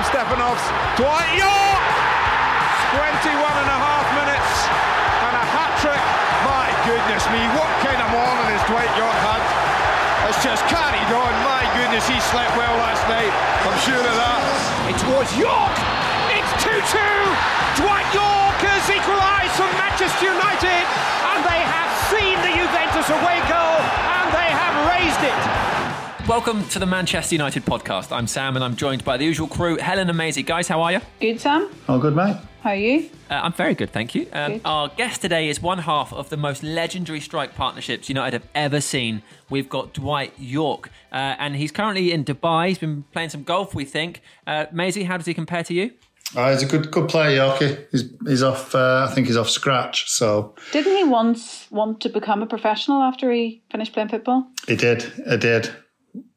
from Stepanovs. Dwight Yorke! 21 and a half minutes and a hat trick. My goodness me, what kind of morning has Dwight Yorke had? It's just carried on. My goodness, he slept well last night. I'm sure of that. It was Yorke! It's 2-2. Dwight Yorke has equalised for Manchester United, and they have seen the Juventus away goal, and they have raised it. Welcome to the Manchester United podcast. I'm Sam and I'm joined by the usual crew, Helen and Maisie. Guys, how are you? Good, Sam. Oh, good, mate. How are you? Uh, I'm very good, thank you. Um, Good. our guest today is one half of the most legendary strike partnerships United have ever seen. We've got Dwight Yorke, uh, and he's currently in Dubai. He's been playing some golf, we think. Uh, Maisie, how does he compare to you? Oh, he's a good good player, Yorkie. He's he's off. Uh, I think he's off scratch. So Didn't he once want to become a professional after he finished playing football? he did. He did.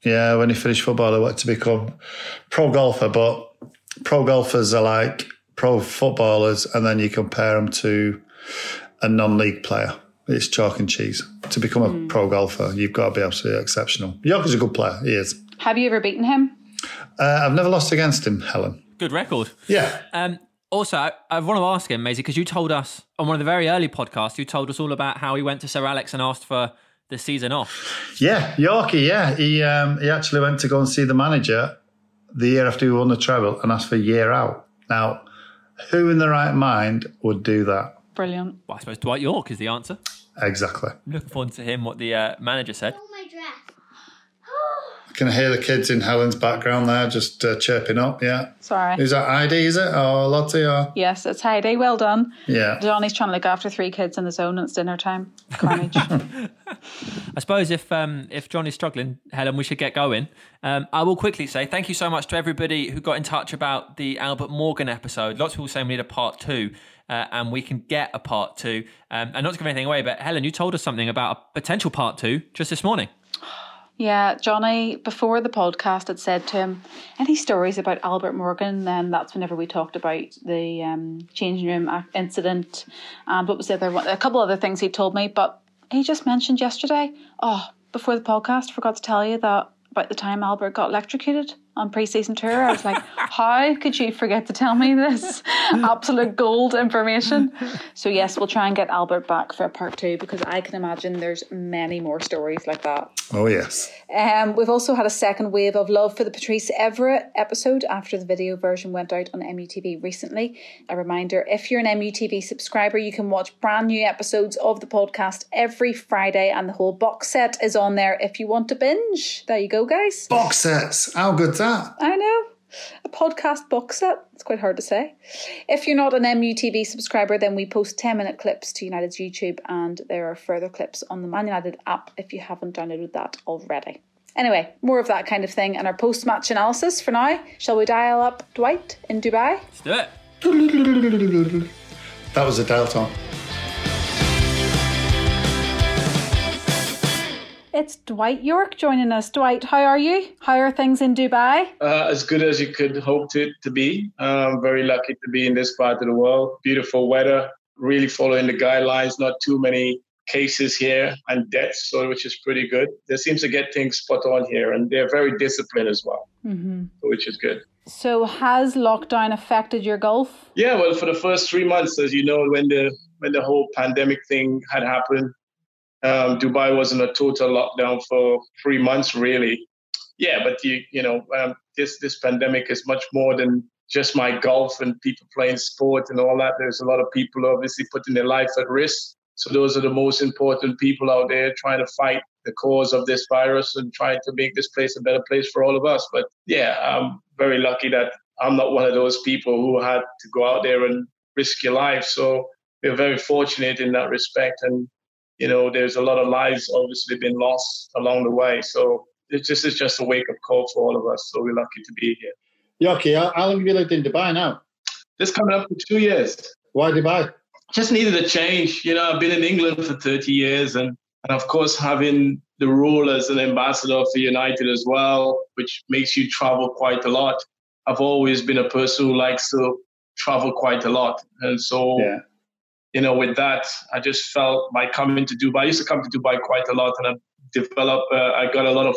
Yeah, when he finished football, he wanted to become pro golfer. But pro golfers are like pro footballers, and then you compare them to a non-league player. It's chalk and cheese. To become a pro golfer, you've got to be absolutely exceptional. Yorkie's a good player. He is. Have you ever beaten him? Uh, I've never lost against him, Helen. Good record. Yeah. Um, also, I, I want to ask him, Maisie, because you told us on one of the very early podcasts, you told us all about how he went to Sir Alex and asked for the season off. Yeah, Yorkie. Yeah, he um, he actually went to go and see the manager the year after he won the treble and asked for a year out. Now, who in the right mind would do that? Brilliant. Well, I suppose Dwight Yorke is the answer. Exactly. Looking forward to hear what the uh, manager said. My dress. I can hear the kids in Helen's background there just uh, chirping up. Yeah. Sorry. Is that Heidi? Is it or Lottie? Or Yes, it's Heidi. Well done. yeah. Johnny's trying to look after three kids in his own and it's dinner time. Carnage. I suppose if um, if John is struggling, Helen, we should get going. Um, I will quickly say thank you so much to everybody who got in touch about the Albert Morgan episode. Lots of people saying we need a part two, uh, and we can get a part two. Um, and not to give anything away, but Helen, you told us something about a potential part two just this morning. Yeah, Johnny, before the podcast, had said to him, any stories about Albert Morgan? Then that's whenever we talked about the um, changing room incident and what was the other one? A couple other things he told me, but he just mentioned yesterday, oh, before the podcast, forgot to tell you that about the time Albert got electrocuted on pre-season tour. I was like, how could you forget to tell me this? Absolute gold information. So yes, we'll try and get Albert back for a part two because I can imagine there's many more stories like that. Oh yes. Um, we've also had a second wave of love for the Patrice Evra episode after the video version went out on MUTV recently. A reminder if you're an MUTV subscriber, you can watch brand new episodes of the podcast every Friday, and the whole box set is on there if you want to binge. There you go, guys. Box sets. How good's that? I know. A podcast box set. It's quite hard to say. If you're not an MUTV subscriber, then we post 10 minute clips to United's YouTube, and there are further clips on the Man United app if you haven't downloaded that already. Anyway, more of that kind of thing and our post match analysis for now. Shall we dial up Dwight in Dubai? Let's do it. That was a dial tone. It's Dwight Yorke joining us. Dwight, how are you? How are things in Dubai? uh, as good as you could hope to, to be. Um, very lucky to be in this part of the world. Beautiful weather, really following the guidelines, not too many cases here and deaths, so which is pretty good. They seems to get things spot on here, and they're very disciplined as well, which is good. So, has lockdown affected your golf? Yeah, well, for the first three months, as you know, when the when the whole pandemic thing had happened, um, Dubai was in a total lockdown for three months, really. Yeah, but you you know, um, this this pandemic is much more than just my golf and people playing sport and all that. There's a lot of people obviously putting their life at risk. So those are the most important people out there trying to fight the cause of this virus and trying to make this place a better place for all of us. But yeah, I'm very lucky that I'm not one of those people who had to go out there and risk your life. So we're very fortunate in that respect. And, you know, there's a lot of lives obviously been lost along the way. So it just is just a wake up call for all of us. So we're lucky to be here. Yorkie, how, how long have you lived in Dubai now? This coming up for two years. Why Dubai? just needed a change. You know, I've been in England for 30 years and, and of course having the role as an ambassador for United as well, which makes you travel quite a lot. I've always been a person who likes to travel quite a lot. And so, Yeah. You know, with that, I just felt by coming to Dubai, I used to come to Dubai quite a lot and I developed, uh, I got a lot of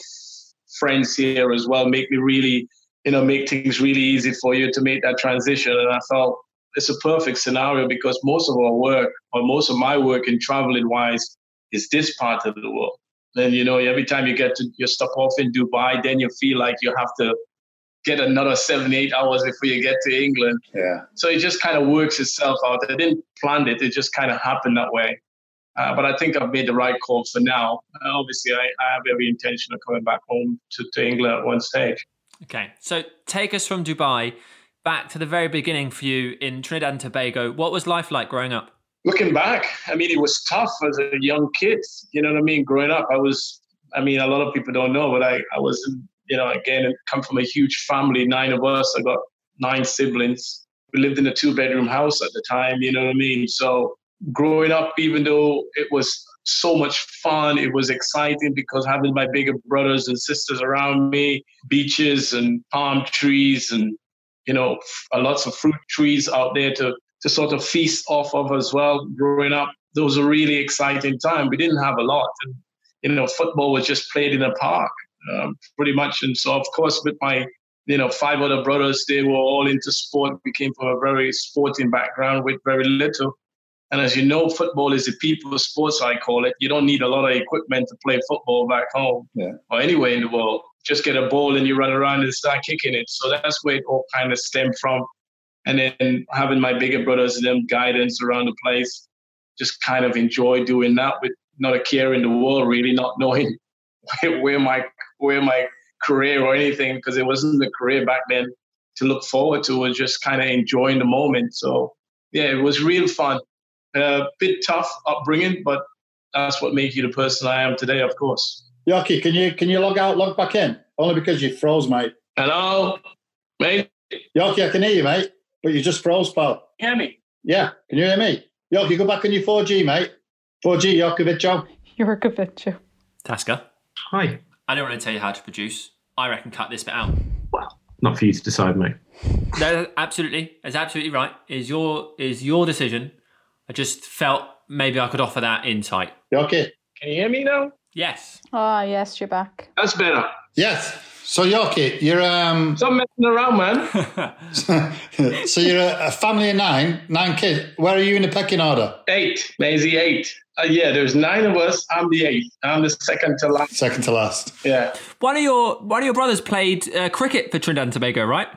friends here as well, make me really you know, make things really easy for you to make that transition. And I felt it's a perfect scenario because most of our work, or most of my work in traveling wise, is this part of the world. Then you know, every time you get to you stop off in Dubai, then you feel like you have to get another seven, eight hours before you get to England. Yeah. So it just kind of works itself out. I didn't plan it; it just kind of happened that way. Uh, but I think I've made the right call for now. Uh, obviously, I, I, have every intention of coming back home to, to England at one stage. Okay, so take us from Dubai back to the very beginning for you in Trinidad and Tobago. What was life like growing up? Looking back, I mean, it was tough as a young kid. You know what I mean? Growing up, I was, I mean, a lot of people don't know, but I, I was, you know, again, come from a huge family, nine of us. I got nine siblings. We lived in a two bedroom house at the time, you know what I mean? So growing up, even though it was so much fun, it was exciting because having my bigger brothers and sisters around me, beaches and palm trees and you know lots of fruit trees out there to to sort of feast off of as well. Growing up, there was a really exciting time. We didn't have a lot, and you know football was just played in a park um, pretty much. And so of course with my you know five other brothers, they were all into sport. We came from a very sporting background with very little. And as you know, football is a people sport, I call it. You don't need a lot of equipment to play football back home yeah. or anywhere in the world. Just get a ball and you run around and start kicking it. So that's where it all kind of stemmed from. And then having my bigger brothers and them guidance around the place, just kind of enjoy doing that with not a care in the world, really, not knowing where my where my career or anything, because it wasn't the career back then to look forward to, was just kind of enjoying the moment. So yeah, it was real fun a bit tough upbringing, but that's what made you the person I am today, of course. Yoki, can you can you log out, log back in? Only because you froze, mate. Hello, mate. Yoki, I can hear you, mate, but you just froze, pal. Hear me? Yeah, can you hear me? Yoki, go back on your 4G, mate. 4G, Yokovic. Yorkovic. Tasker. Hi. I don't want to tell you how to produce. I reckon cut this bit out. Well, not for you to decide, mate. No, absolutely. It's absolutely right. Is your is your decision. I just felt maybe I could offer that insight. You okay? Can you hear me now? Yes. Ah, yes, you're back. That's better. Yes. So Yorkie, you're um. Stop messing around, man. so you're a, a, family of nine, nine kids. Where are you in the pecking order? Eight, Maisie, eight. Uh, yeah, there's nine of us. I'm the eighth. I'm the second to last. Second to last. Yeah. One of your one of your brothers played uh, cricket for Trinidad and Tobago, right?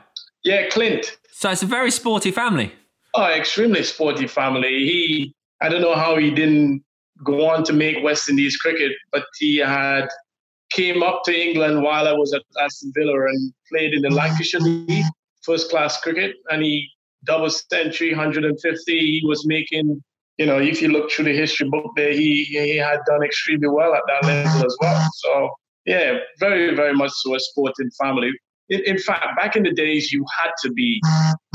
Yeah, Clint. So it's a very sporty family. Oh, extremely sporty family. He, I don't know how he didn't go on to make West Indies cricket, but he had came up to England while I was at Aston Villa and played in the Lancashire League, first class cricket, and he double century, 150. He was making, you know, if you look through the history book there, he he had done extremely well at that level as well. So yeah, very very much so a sporting family in, in fact, back in the days, you had to be,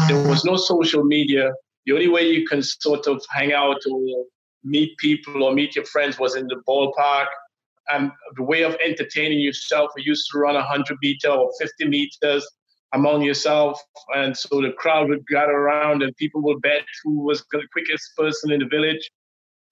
there was no social media. The only way you can sort of hang out or meet people or meet your friends was in the ballpark. And the way of entertaining yourself, you used to run 100 meter or 50 meters among yourself. And so the crowd would gather around and people would bet who was the quickest person in the village.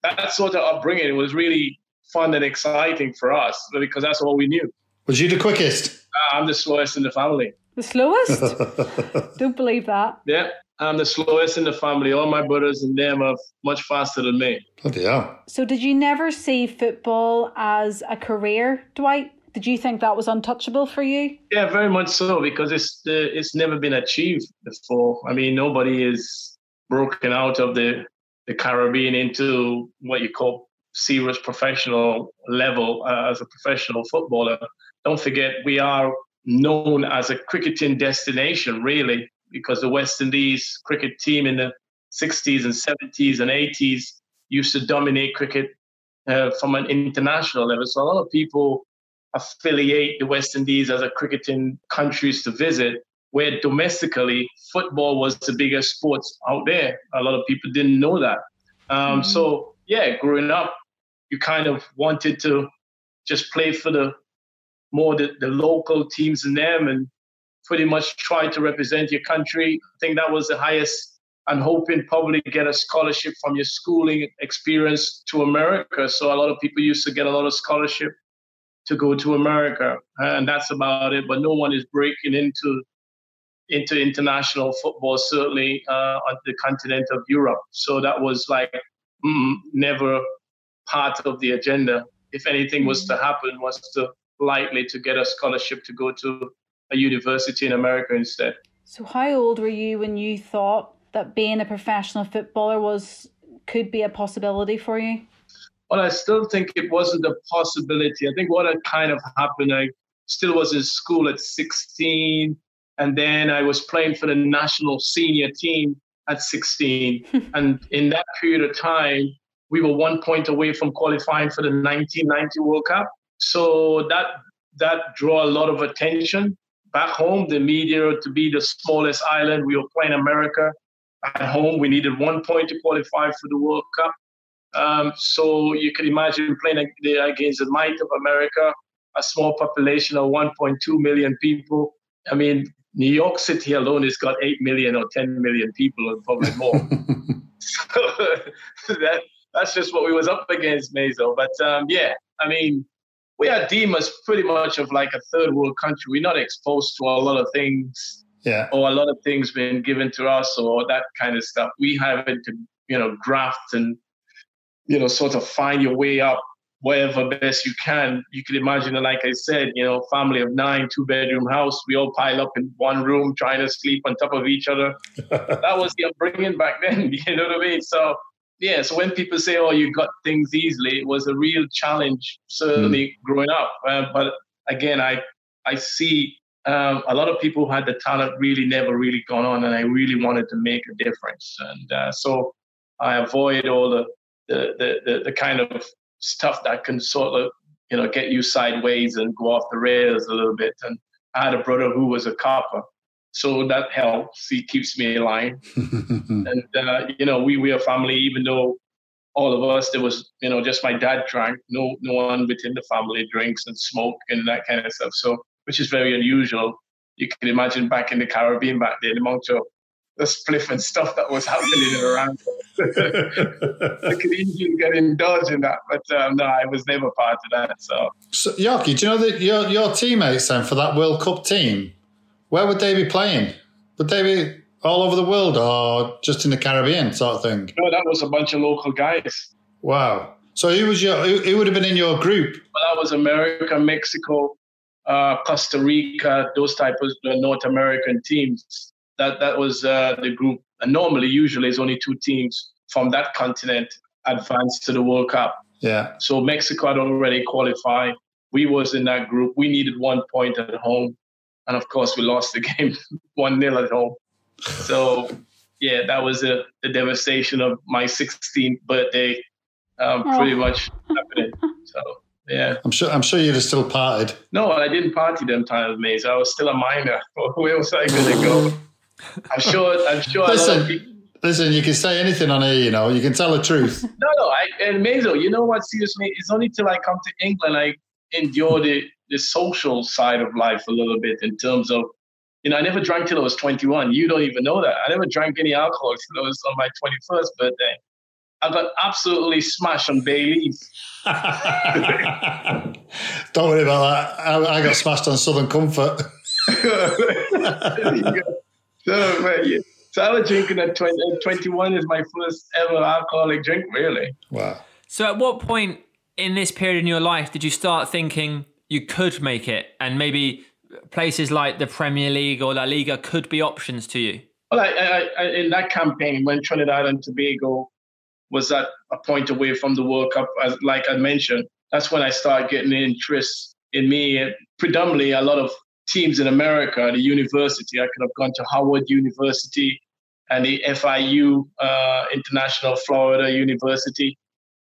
That sort of upbringing was really fun and exciting for us because that's all we knew. Was you the quickest? Uh, I'm the slowest in the family. The slowest? Don't believe that. Yeah, I'm the slowest in the family. All my brothers and them are much faster than me. Bloody hell. So, did you never see football as a career, Dwight? Did you think that was untouchable for you? Yeah, very much so because it's the, it's never been achieved before. I mean, nobody is broken out of the the Caribbean into what you call serious professional level uh, as a professional footballer don't forget we are known as a cricketing destination, really, because the West Indies cricket team in the 60s and 70s and 80s used to dominate cricket uh, from an international level. So a lot of people affiliate the West Indies as a cricketing countries to visit, where domestically football was the biggest sport out there. A lot of people didn't know that. Um, mm-hmm. So yeah, growing up, you kind of wanted to just play for the more the, the local teams in them and pretty much try to represent your country. I think that was the highest and hoping probably get a scholarship from your schooling experience to America. So a lot of people used to get a lot of scholarship to go to America, and that's about it. But no one is breaking into into international football, certainly uh, on the continent of Europe. So that was like mm, never part of the agenda. If anything was to happen, was to likely to get a scholarship to go to a university in America instead. So how old were you when you thought that being a professional footballer was could be a possibility for you? Well, I still think it wasn't a possibility. I think what had kind of happened, I still was in school at 16, and then I was playing for the national senior team at 16. and in that period of time, we were one point away from qualifying for the 1990 World Cup. So that that drew a lot of attention back home. The media to be the smallest island. We were playing America at home. We needed one point to qualify for the World Cup. Um, so you can imagine playing against the might of America, a small population of 1.2 million people. I mean, New York City alone has got 8 million or 10 million people, and probably more. so that, that's just what we was up against, Mazo. But um, yeah, I mean, we are deemed as pretty much of like a third world country. We're not exposed to a lot of things, yeah, or a lot of things being given to us, or that kind of stuff. We have it to, you know, graft and, you know, sort of find your way up wherever best you can. You can imagine, like I said, you know, family of nine, two bedroom house. We all pile up in one room, trying to sleep on top of each other. that was the upbringing back then. You know what I mean? So yeah, so when people say, "Oh, you got things easily," it was a real challenge, certainly mm. growing up. Uh, but again, I I see um, a lot of people who had the talent really never really gone on, and I really wanted to make a difference, and uh, so I avoid all the the, the the the kind of stuff that can sort of you know get you sideways and go off the rails a little bit. And I had a brother who was a copper, so that helps. He keeps me in line. and uh, you know, we we are family, even though all of us there was you know just my dad drank. No no one within the family drinks and smoke and that kind of stuff. So which is very unusual. You can imagine back in the Caribbean back then, amongst the spliff and stuff that was happening around. I could easily get indulged in that, but um, no, I was never part of that. So, so Yaki, do you know that your your teammates then for that World Cup team? Where would they be playing? Would they be all over the world or just in the Caribbean sort of thing? No, that was a bunch of local guys. Wow. So who was your who, who would have been in your group? Well, that was America, Mexico, uh, Costa Rica, those type of North American teams. That that was uh, the group. And normally, usually, it's only two teams from that continent advance to the World Cup. Yeah. So Mexico had already qualified. We was in that group. We needed one point at home and of course we lost the game one 0 at home. So yeah, that was a, the devastation of my 16th birthday, um, oh. pretty much happening. So yeah, I'm sure I'm sure you'd have still partied. No, I didn't party them times, mate. I was still a minor. Where was I going to go? I'm sure. I'm sure. Listen, listen. You can say anything on here. You know, you can tell the truth. no, no. I, and Mazo, you know what? Seriously, it's only till I come to England I endure the the social side of life a little bit in terms of, you know, I never drank till I was 21. You don't even know that. I never drank any alcohol till I was on my 21st birthday. I got absolutely smashed on Bailey's. don't worry about that. I, I got smashed on Southern Comfort. so, yeah. so I was drinking at 20, 21 is my first ever alcoholic drink, really. Wow. So at what point in this period in your life did you start thinking you could make it, and maybe places like the Premier League or La Liga could be options to you? Well, I, I, I, in that campaign, when Trinidad and Tobago was at a point away from the World Cup, as like I mentioned, that's when I started getting interest in me. Predominantly, a lot of teams in America, the university. I could have gone to Howard University and the FIU, uh, International Florida University.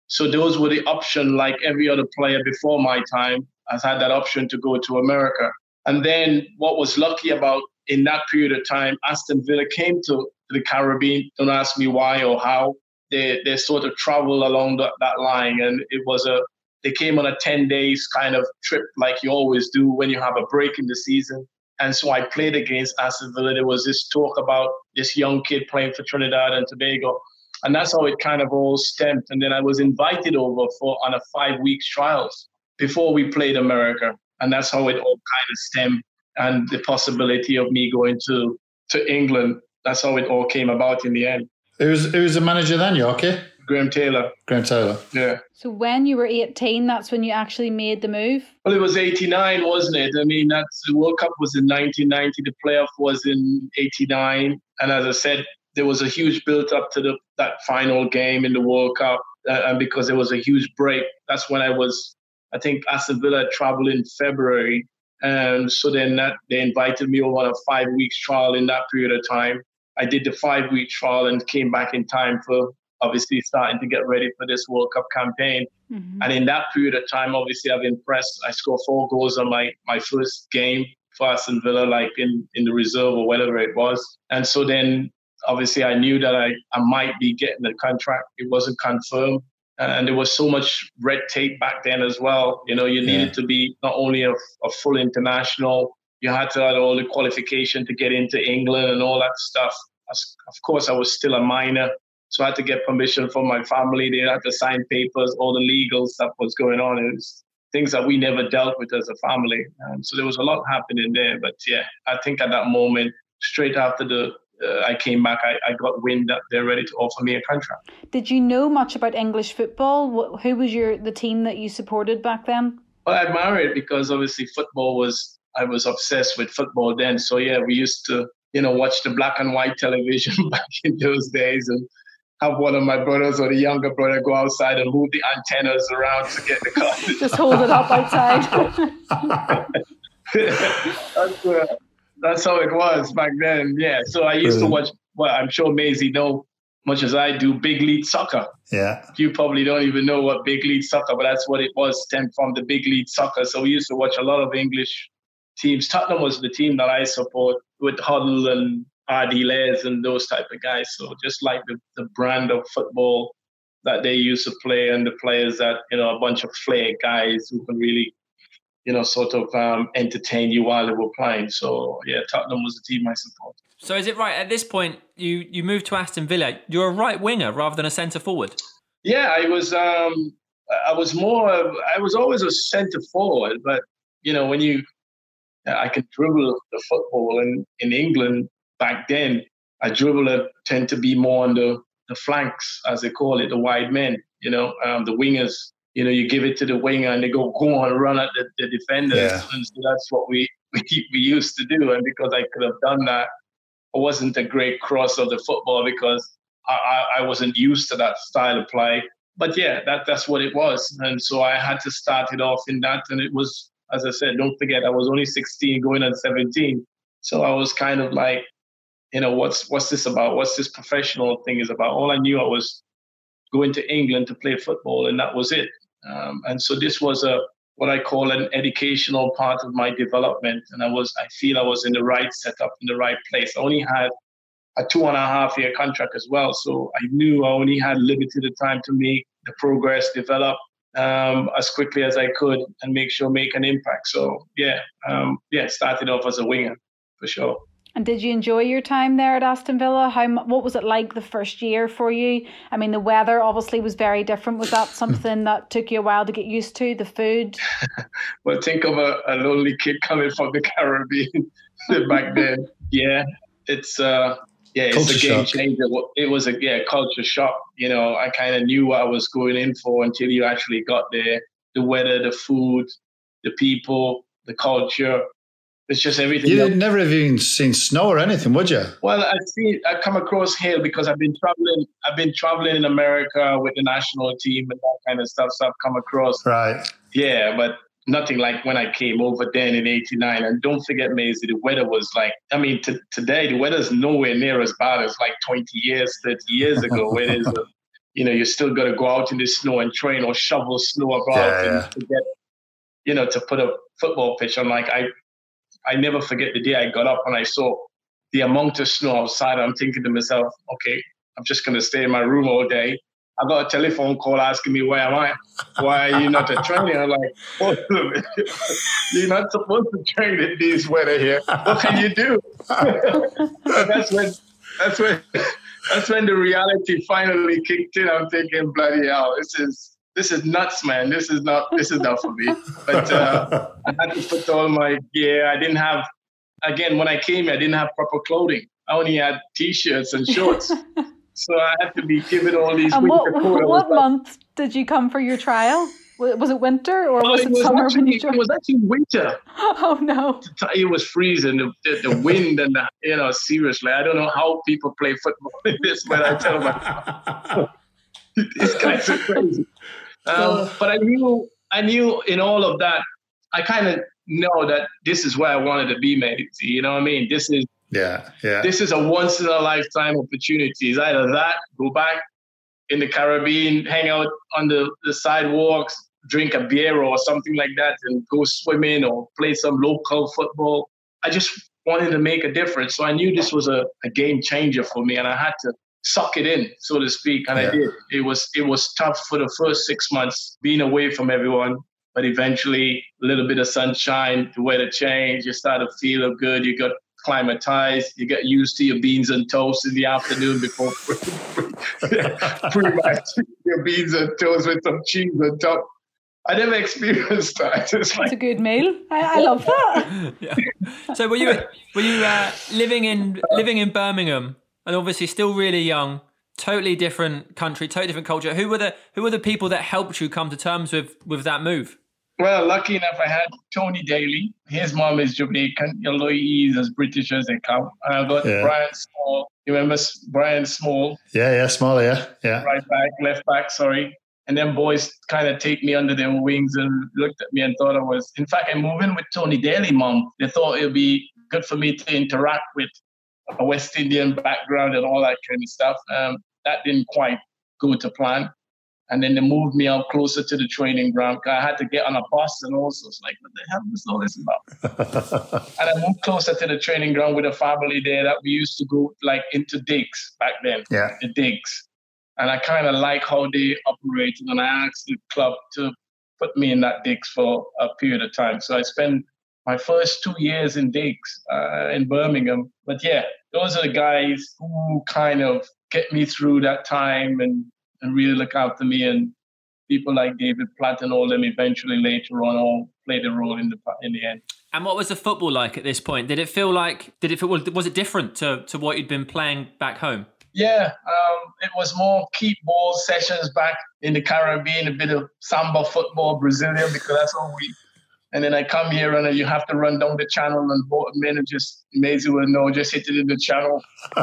So those were the option, like every other player before my time has had that option to go to America. And then what was lucky about in that period of time, Aston Villa came to the Caribbean. Don't ask me why or how. They they sort of traveled along that line, and it was a they came on a 10 days kind of trip like you always do when you have a break in the season. And so I played against Aston Villa. There was this talk about this young kid playing for Trinidad and Tobago. And that's how it kind of all stemmed. And then I was invited over for on a five weeks trials before we played America. And that's how it all kind of stemmed and the possibility of me going to to England. That's how it all came about in the end. Who was who was the manager then, Yorkie? Graham Taylor. Graham Taylor. Yeah. So when you were 18, that's when you actually made the move? Well, it was 89, wasn't it? I mean, that's the World Cup was in 1990. The playoff was in 89. And as I said, there was a huge build up to the that final game in the World Cup. Uh, and because there was a huge break, that's when I was, I think Aston Villa traveled in February. And so then that, they invited me over on a five weeks trial in that period of time. I did the five week trial and came back in time for obviously starting to get ready for this World Cup campaign. Mm-hmm. And in that period of time, obviously, I've impressed. I scored four goals on my, my first game for Aston Villa, like in, in the reserve or whatever it was. And so then, obviously, I knew that I, I might be getting a contract. It wasn't confirmed. And there was so much red tape back then as well. You know, you needed yeah. to be not only a, a full international, you had to have all the qualification to get into England and all that stuff. Of course, I was still a minor, so I had to get permission from my family. They had to sign papers. All the legal stuff was going on. It was things that we never dealt with as a family. Um, so there was a lot happening there. But yeah, I think at that moment, straight after the uh, I came back, I, I got wind that they're ready to offer me a contract. Did you know much about English football? Who was your the team that you supported back then? Well, I admire it because obviously football was I was obsessed with football then. So yeah, we used to you know watch the black and white television back in those days and have one of my brothers or the younger brother go outside and move the antennas around to get the car. Just hold it up outside. that's, uh, that's how it was back then. Yeah. So I used to watch. Well, I'm sure Maisie know much as I do big league soccer. Yeah. You probably don't even know what big league soccer, but that's what it was. Stemmed from the big league soccer. So we used to watch a lot of English teams. Tottenham was the team that I support with Hoddle and Ardiles and those type of guys. So just like the, the brand of football that they used to play and the players that, you know, a bunch of flair guys who can really, you know, sort of um, entertain you while they were playing. So yeah, Tottenham was the team I support. So is it right at this point you you moved to Aston Villa? You're a right winger rather than a centre forward. Yeah, I was. Um, I was more. I was always a centre forward, but you know when you, I could dribble the football in in England back then, a dribbler tend to be more on the, the flanks, as they call it, the wide men, you know, um, the wingers. You know, you give it to the winger and they go, go on, run at the, the defenders. Yeah. And so that's what we, we, we used to do. And because I could have done that, I wasn't a great cross of the football because I, I, I wasn't used to that style of play. But yeah, that, that's what it was. And so I had to start it off in that. And it was, as I said, don't forget, I was only 16 going on 17. So I was kind of like you know, what's what's this about? What's this professional thing is about? All I knew I was going to England to play football, and that was it. Um, and so this was a what I call an educational part of my development, and I was I feel I was in the right setup, in the right place. I only had a two and a half year contract as well, so I knew I only had limited time to make the progress, develop um, as quickly as I could, and make sure make an impact. So yeah, um, yeah, started off as a winger for sure. And did you enjoy your time there at Aston Villa? How what was it like the first year for you? I mean, the weather obviously was very different. Was that something that took you a while to get used to? The food. well, think of a, a lonely kid coming from the Caribbean back then. Yeah, it's uh, yeah, it's culture a game shock. changer. It was a yeah culture shock. You know, I kind of knew what I was going in for until you actually got there. The weather, the food, the people, the culture it's just everything. You never have even seen snow or anything, would you? Well, I see. I come across hail because I've been traveling. I've been traveling in America with the national team and that kind of stuff. So I've come across. Right. Yeah, but nothing like when I came over then in '89. And don't forget, Maisie, the weather was like. I mean, t- today the weather's nowhere near as bad as like 20 years, 30 years ago. where it is. A, you know, you still got to go out in the snow and train or shovel snow about yeah, yeah. to get, you know, to put a football pitch on. Like I, I never forget the day I got up and I saw the amount of snow outside. I'm thinking to myself, okay, I'm just going to stay in my room all day. I got a telephone call asking me where am I? Why are you not training? I'm like, you're not supposed to train in this weather here. What can you do? that's when that's when that's when the reality finally kicked in. I'm thinking, bloody hell, this is this is nuts, man. This is not this is not for me. But uh, I had to put all my gear. I didn't have again, when I came, I didn't have proper clothing. I only had t-shirts and shorts. so I had to be given all these. And what, what month did you come for your trial? Was it winter or was oh, it, it was summer actually, when you joined? It was actually winter. Oh no! It was freezing. The, the, the wind and the, you know, seriously, I don't know how people play football in this, but I tell them, it's kind of crazy. Um, but I knew, I knew in all of that, I kind of know that this is where I wanted to be, mate. You know what I mean? This is yeah, yeah. This is a once in a lifetime opportunity. It's either that, go back in the Caribbean, hang out on the, the sidewalks, drink a beer or something like that, and go swimming or play some local football. I just wanted to make a difference. So I knew this was a, a game changer for me, and I had to suck it in, so to speak. And yeah. I did. It was it was tough for the first six months being away from everyone, but eventually a little bit of sunshine, the weather changed, you start to feel good. You got climatized. You get used to your beans and toast in the afternoon before pretty much your beans and toast with some cheese on top. I never experienced that. It's like, a good meal. I, I love that. yeah. So were you were you uh, living in living in Birmingham and obviously still really young, totally different country, totally different culture. Who were the who were the people that helped you come to terms with with that move? Well, lucky enough, I had Tony Daly. His mom is Jamaican. Although he's as British as they come. And I got yeah. Brian Small. You remember Brian Small? Yeah, yeah, Small, yeah, yeah. Right back, left back, sorry. And then boys kind of take me under their wings and looked at me and thought I was. In fact, I moved in with Tony Daly, mom. They thought it would be good for me to interact with a West Indian background and all that kind of stuff. Um, that didn't quite go to plan. And then they moved me out closer to the training ground because I had to get on a bus and also it's like, what the hell is all this about? and I moved closer to the training ground with a family there that we used to go like into digs back then. Yeah. The digs. And I kind of like how they operated. And I asked the club to put me in that digs for a period of time. So I spent my first two years in digs uh, in Birmingham. But yeah, those are the guys who kind of get me through that time and and really look after me. And people like David Platt and all them eventually later on all played a role in the in the end. And what was the football like at this point? Did it feel like did it feel was it different to, to what you'd been playing back home? Yeah, um, it was more keep ball sessions back in the Caribbean, a bit of samba football, Brazilian, because that's all we and then I come here and you have to run down the channel and both men just amazing will know, just hit it in the channel.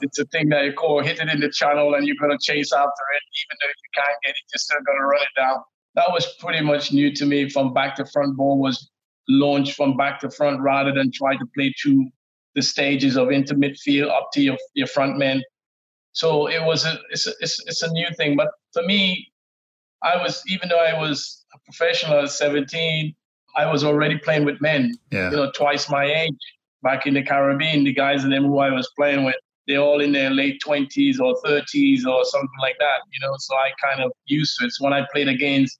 it's a thing that you call hit it in the channel and you're going to chase after it. Even though you can't get it, you're still going to run it down. That was pretty much new to me from back to front ball was launched from back to front rather than try to play through the stages of into midfield up to your, your front men. So it was a it's, a it's it's a new thing. But for me, I was even though I was a professional at 17, I was already playing with men, yeah. you know, twice my age back in the Caribbean. The guys and them who I was playing with, they're all in their late 20s or 30s or something like that, you know. So I kind of used to it. So when I played against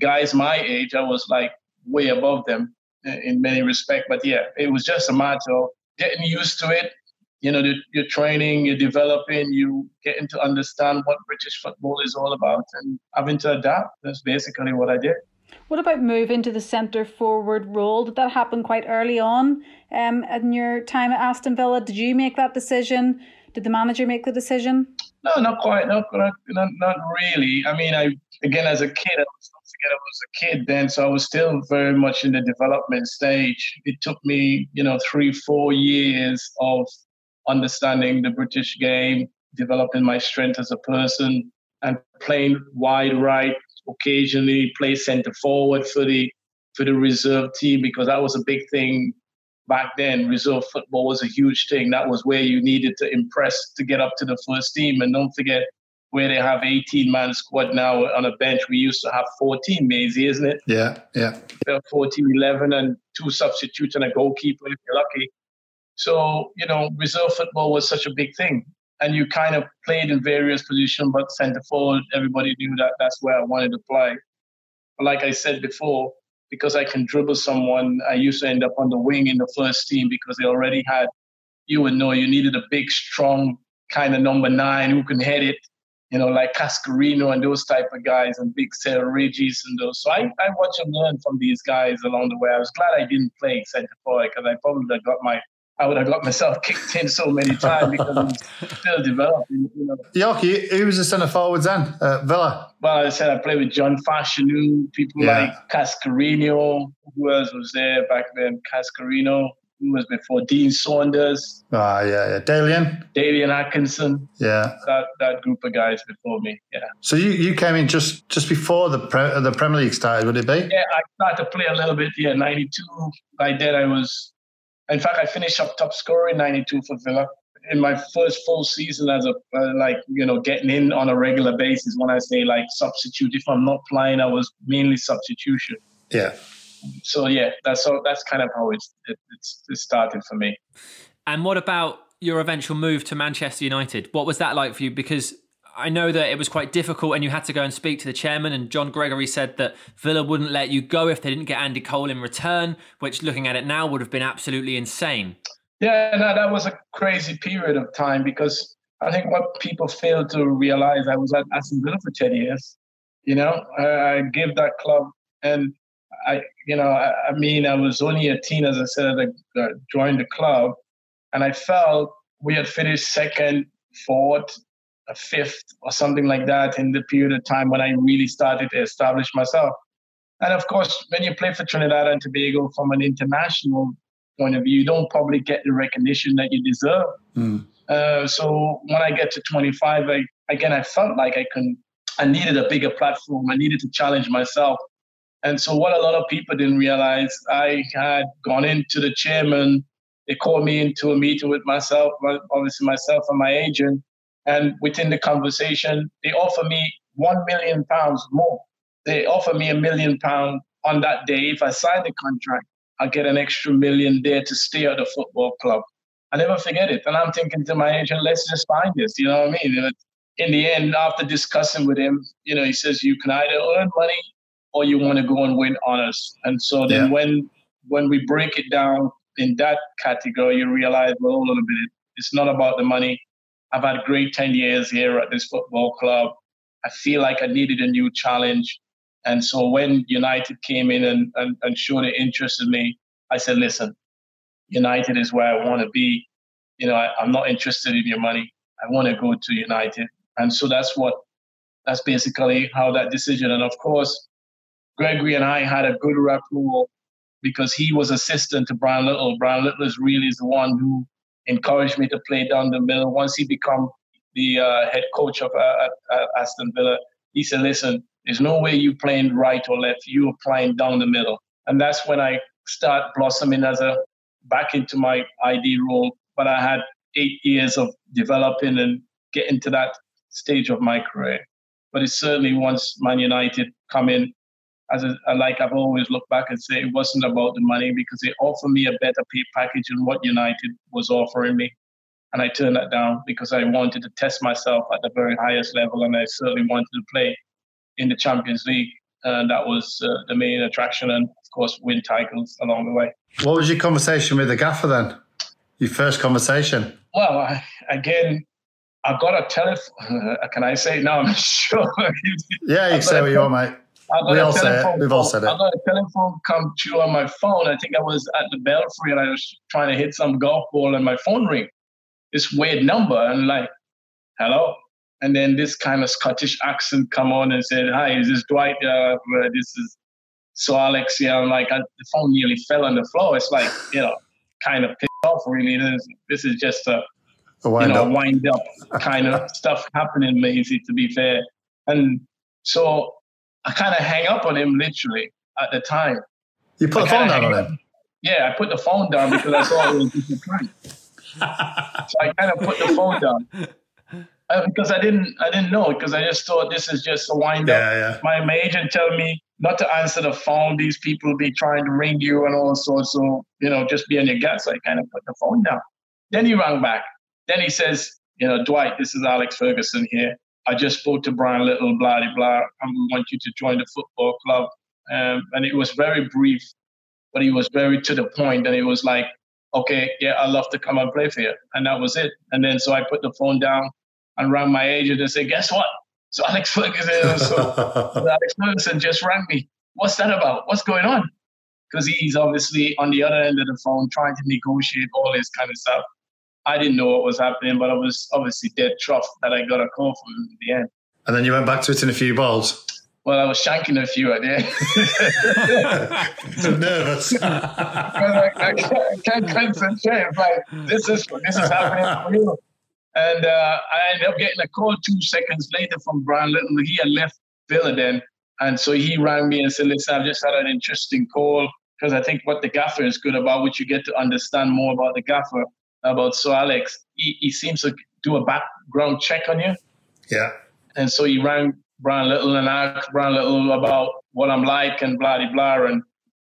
guys my age, I was like way above them in many respects. But yeah, it was just a matter of getting used to it. You know, you're training, you're developing, you getting to understand what British football is all about and having to adapt. That's basically what I did. What about moving to the centre forward role? Did that happen quite early on um, in your time at Aston Villa? Did you make that decision? Did the manager make the decision? No, not quite. Not, not, not, really. I mean, I again, as a kid, I was, I was a kid then, so I was still very much in the development stage. It took me, you know, three, four years of understanding the British game, developing my strength as a person, and playing wide right, occasionally play centre forward for the for the reserve team because that was a big thing back then. Reserve football was a huge thing. That was where you needed to impress to get up to the first team. And don't forget where they have 18 man squad now on a bench. We used to have 14, Maisie, isn't it? Yeah, yeah. 14, 11, and two substitutes and a goalkeeper if you're lucky. So, you know, reserve football was such a big thing and you kind of played in various positions, but centre forward, everybody knew that that's where I wanted to play. But like I said before, because I can dribble someone, I used to end up on the wing in the first team because they already had, you would know, you needed a big, strong kind of number nine who can head it, you know, like Cascarino and those type of guys and big Cyrille Regis and those. So I, I watch and learn from these guys along the way. I was glad I didn't play centre forward because I probably got my I would have got myself kicked in so many times because I'm still developing. You know. Yorkie, who was the centre forwards then at Villa? Well, I said I played with John Fashanu, people Yeah. like Cascarino. Who else was there back then? Cascarino. Who was before? Dean Saunders, Ah, yeah, yeah. Dalian? Dalian Atkinson. Yeah. That that group of guys before me. Yeah. So you, you came in just, just before the pre- the Premier League started, would it be? Yeah, I started to play a little bit. Yeah, 92. By then, I was, in fact, I finished up top scorer in 92 for Villa. In my first full season as a, uh, like, you know, getting in on a regular basis, when I say like substitute, if I'm not playing, I was mainly substitution. Yeah. So, yeah, that's how, that's kind of how it's, it, it's, it started for me. And what about your eventual move to Manchester United? What was that like for you? Because I know that it was quite difficult and you had to go and speak to the chairman. And John Gregory said that Villa wouldn't let you go if they didn't get Andy Cole in return, which looking at it now would have been absolutely insane. Yeah, no, that was a crazy period of time because I think what people fail to realize, I was at Aston Villa for 10 years. You know, I, gave that club, and I, you know, I, I mean, I was only a teen, as I said, I uh, joined the club, and I felt we had finished second, fourth, a fifth, or something like that in the period of time when I really started to establish myself. And of course, when you play for Trinidad and Tobago from an international point of view, you don't probably get the recognition that you deserve. Mm. Uh, so when I get to 25, I, again, I felt like I can, I needed a bigger platform. I needed to challenge myself. And so what a lot of people didn't realize, I had gone into the chairman. They called me into a meeting with myself, obviously myself and my agent. And within the conversation, they offer me one million pounds more. They offer me a million pounds on that day. If I sign the contract, I get an extra million there to stay at the football club. I never forget it. And I'm thinking to my agent, let's just find this. You know what I mean? In the end, after discussing with him, you know, he says you can either earn money or you want to go and win honors. And so then Yeah. when when we break it down in that category, you realize, well, hold on a minute, it's not about the money. I've had a great 10 years here at this football club. I feel like I needed a new challenge. And so when United came in and, and, and showed an interest in me, I said, listen, United is where I want to be. You know, I, I'm not interested in your money. I want to go to United. And so that's what, that's basically how that decision. And of course, Gregory and I had a good rapport because he was assistant to Brian Little. Brian Little is really the one who encouraged me to play down the middle. Once he became the uh, head coach of uh, Aston Villa, he said, listen, there's no way you playing right or left. You are playing down the middle. And that's when I start blossoming as a back into my ID role. But I had eight years of developing and getting to that stage of my career. But it's certainly once Man United come in, as a, like I've always looked back and say it wasn't about the money because they offered me a better pay package than what United was offering me. And I turned that down because I wanted to test myself at the very highest level and I certainly wanted to play in the Champions League. And that was uh, the main attraction and, of course, win titles along the way. What was your conversation with the gaffer then? Your first conversation? Well, I, again, I've got a telephone. can I say it now? I'm sure. Yeah, you can say what you want, mate. I got We a all say it. We've all said it. I got a telephone come through on my phone. I think I was at the Belfry and I was trying to hit some golf ball and my phone ring. This weird number and like, hello. And then this kind of Scottish accent come on and said, "Hi, is this Dwight? Uh, this is Sir Alex." Yeah, I'm like, I, the phone nearly fell on the floor. It's like, you know, kind of pissed off. Really, this, this is just a A you know, up. wind up kind of stuff happening, Maisie, to be fair. And so I kind of hang up on him literally at the time. You put I the phone down on hang him. Yeah, I put the phone down because I thought it was just a prank. so I kind of put the phone down. Uh, because I didn't, I didn't know because I just thought this is just a wind up. Yeah, yeah. My, my agent tell me not to answer the phone. These people be trying to ring you and all sorts. So you know, just be on your guard. So I kind of put the phone down. Then he rang back. Then he says, you know, Dwight, this is Alex Ferguson here. I just spoke to Brian Little, blah, blah, blah. I want you to join the football club. Um, and it was very brief, but he was very to the point. And it was like, okay, yeah, I'd love to come and play for you. And that was it. And then so I put the phone down. and rang my agent and said, "Guess what? So Alex Ferguson, so Alex Ferguson just rang me. What's that about? What's going on?" Because he's obviously on the other end of the phone trying to negotiate all this kind of stuff. I didn't know what was happening, but I was obviously dead truffed that I got a call from him in the end. And then you went back to it in a few balls. Well, I was shanking a few at the end. nervous. I, I, can't, I, can't, concentrate. Like this is this is happening for you. And uh, I ended up getting a call two seconds later from Brian Little. He had left Villa then, and so he rang me and said, "Listen, I've just had an interesting call because I think what the gaffer is good about, which you get to understand more about the gaffer about Sir Alex. He, he seems to do a background check on you. Yeah. And so he rang Brian Little and asked Brian Little about what I'm like and blah, blah, blah. And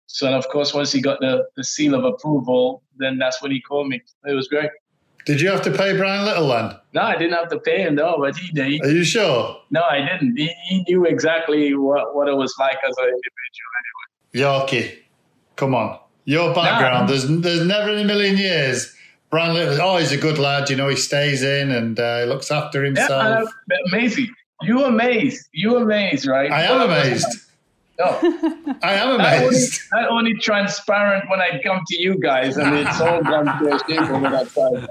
so, and of course, once he got the, the seal of approval, then that's when he called me. It was great. Did you have to pay Brian Little then? No, I didn't have to pay him, though, but he did. Are you sure? No, I didn't. He, he knew exactly what, what it was like as an individual anyway. Yorkie, come on. Your background, there's, there's never in a million years Brian Little, oh, he's a good lad. You know, he stays in and uh, looks after himself. Yeah, amazing. You amazed. You amazed, right? I am amazed. No. I am amazed. I only, only, transparent when I come to you guys, and it's all gone to a shape over that side.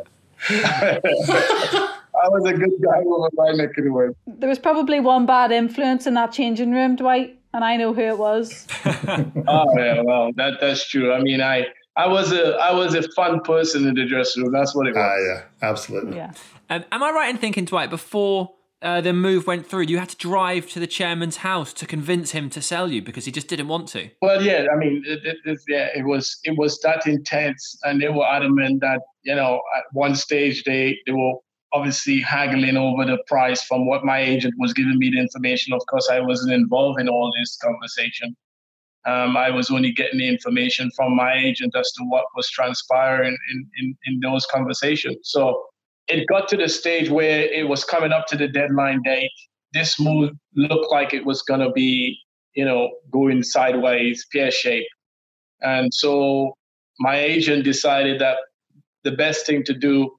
I was a good guy over my neck of the woods. There was probably one bad influence in that changing room, Dwight, and I know who it was. oh yeah, well, that that's true. I mean, I I was a I was a fun person in the dressing room. That's what it was. Ah, yeah, absolutely. Yeah. Um, am I right in thinking, Dwight, before uh, the move went through, you had to drive to the chairman's house to convince him to sell you because he just didn't want to? Well, yeah. I mean, it, it, it, yeah, it was it was that intense, and they were adamant that you know at one stage they they were obviously haggling over the price from what my agent was giving me the information. Of course, I wasn't involved in all this conversation. Um, I was only getting the information from my agent as to what was transpiring in, in, in those conversations. So it got to the stage where it was coming up to the deadline date. This move looked like it was going to be, you know, going sideways, pear shape. And so my agent decided that the best thing to do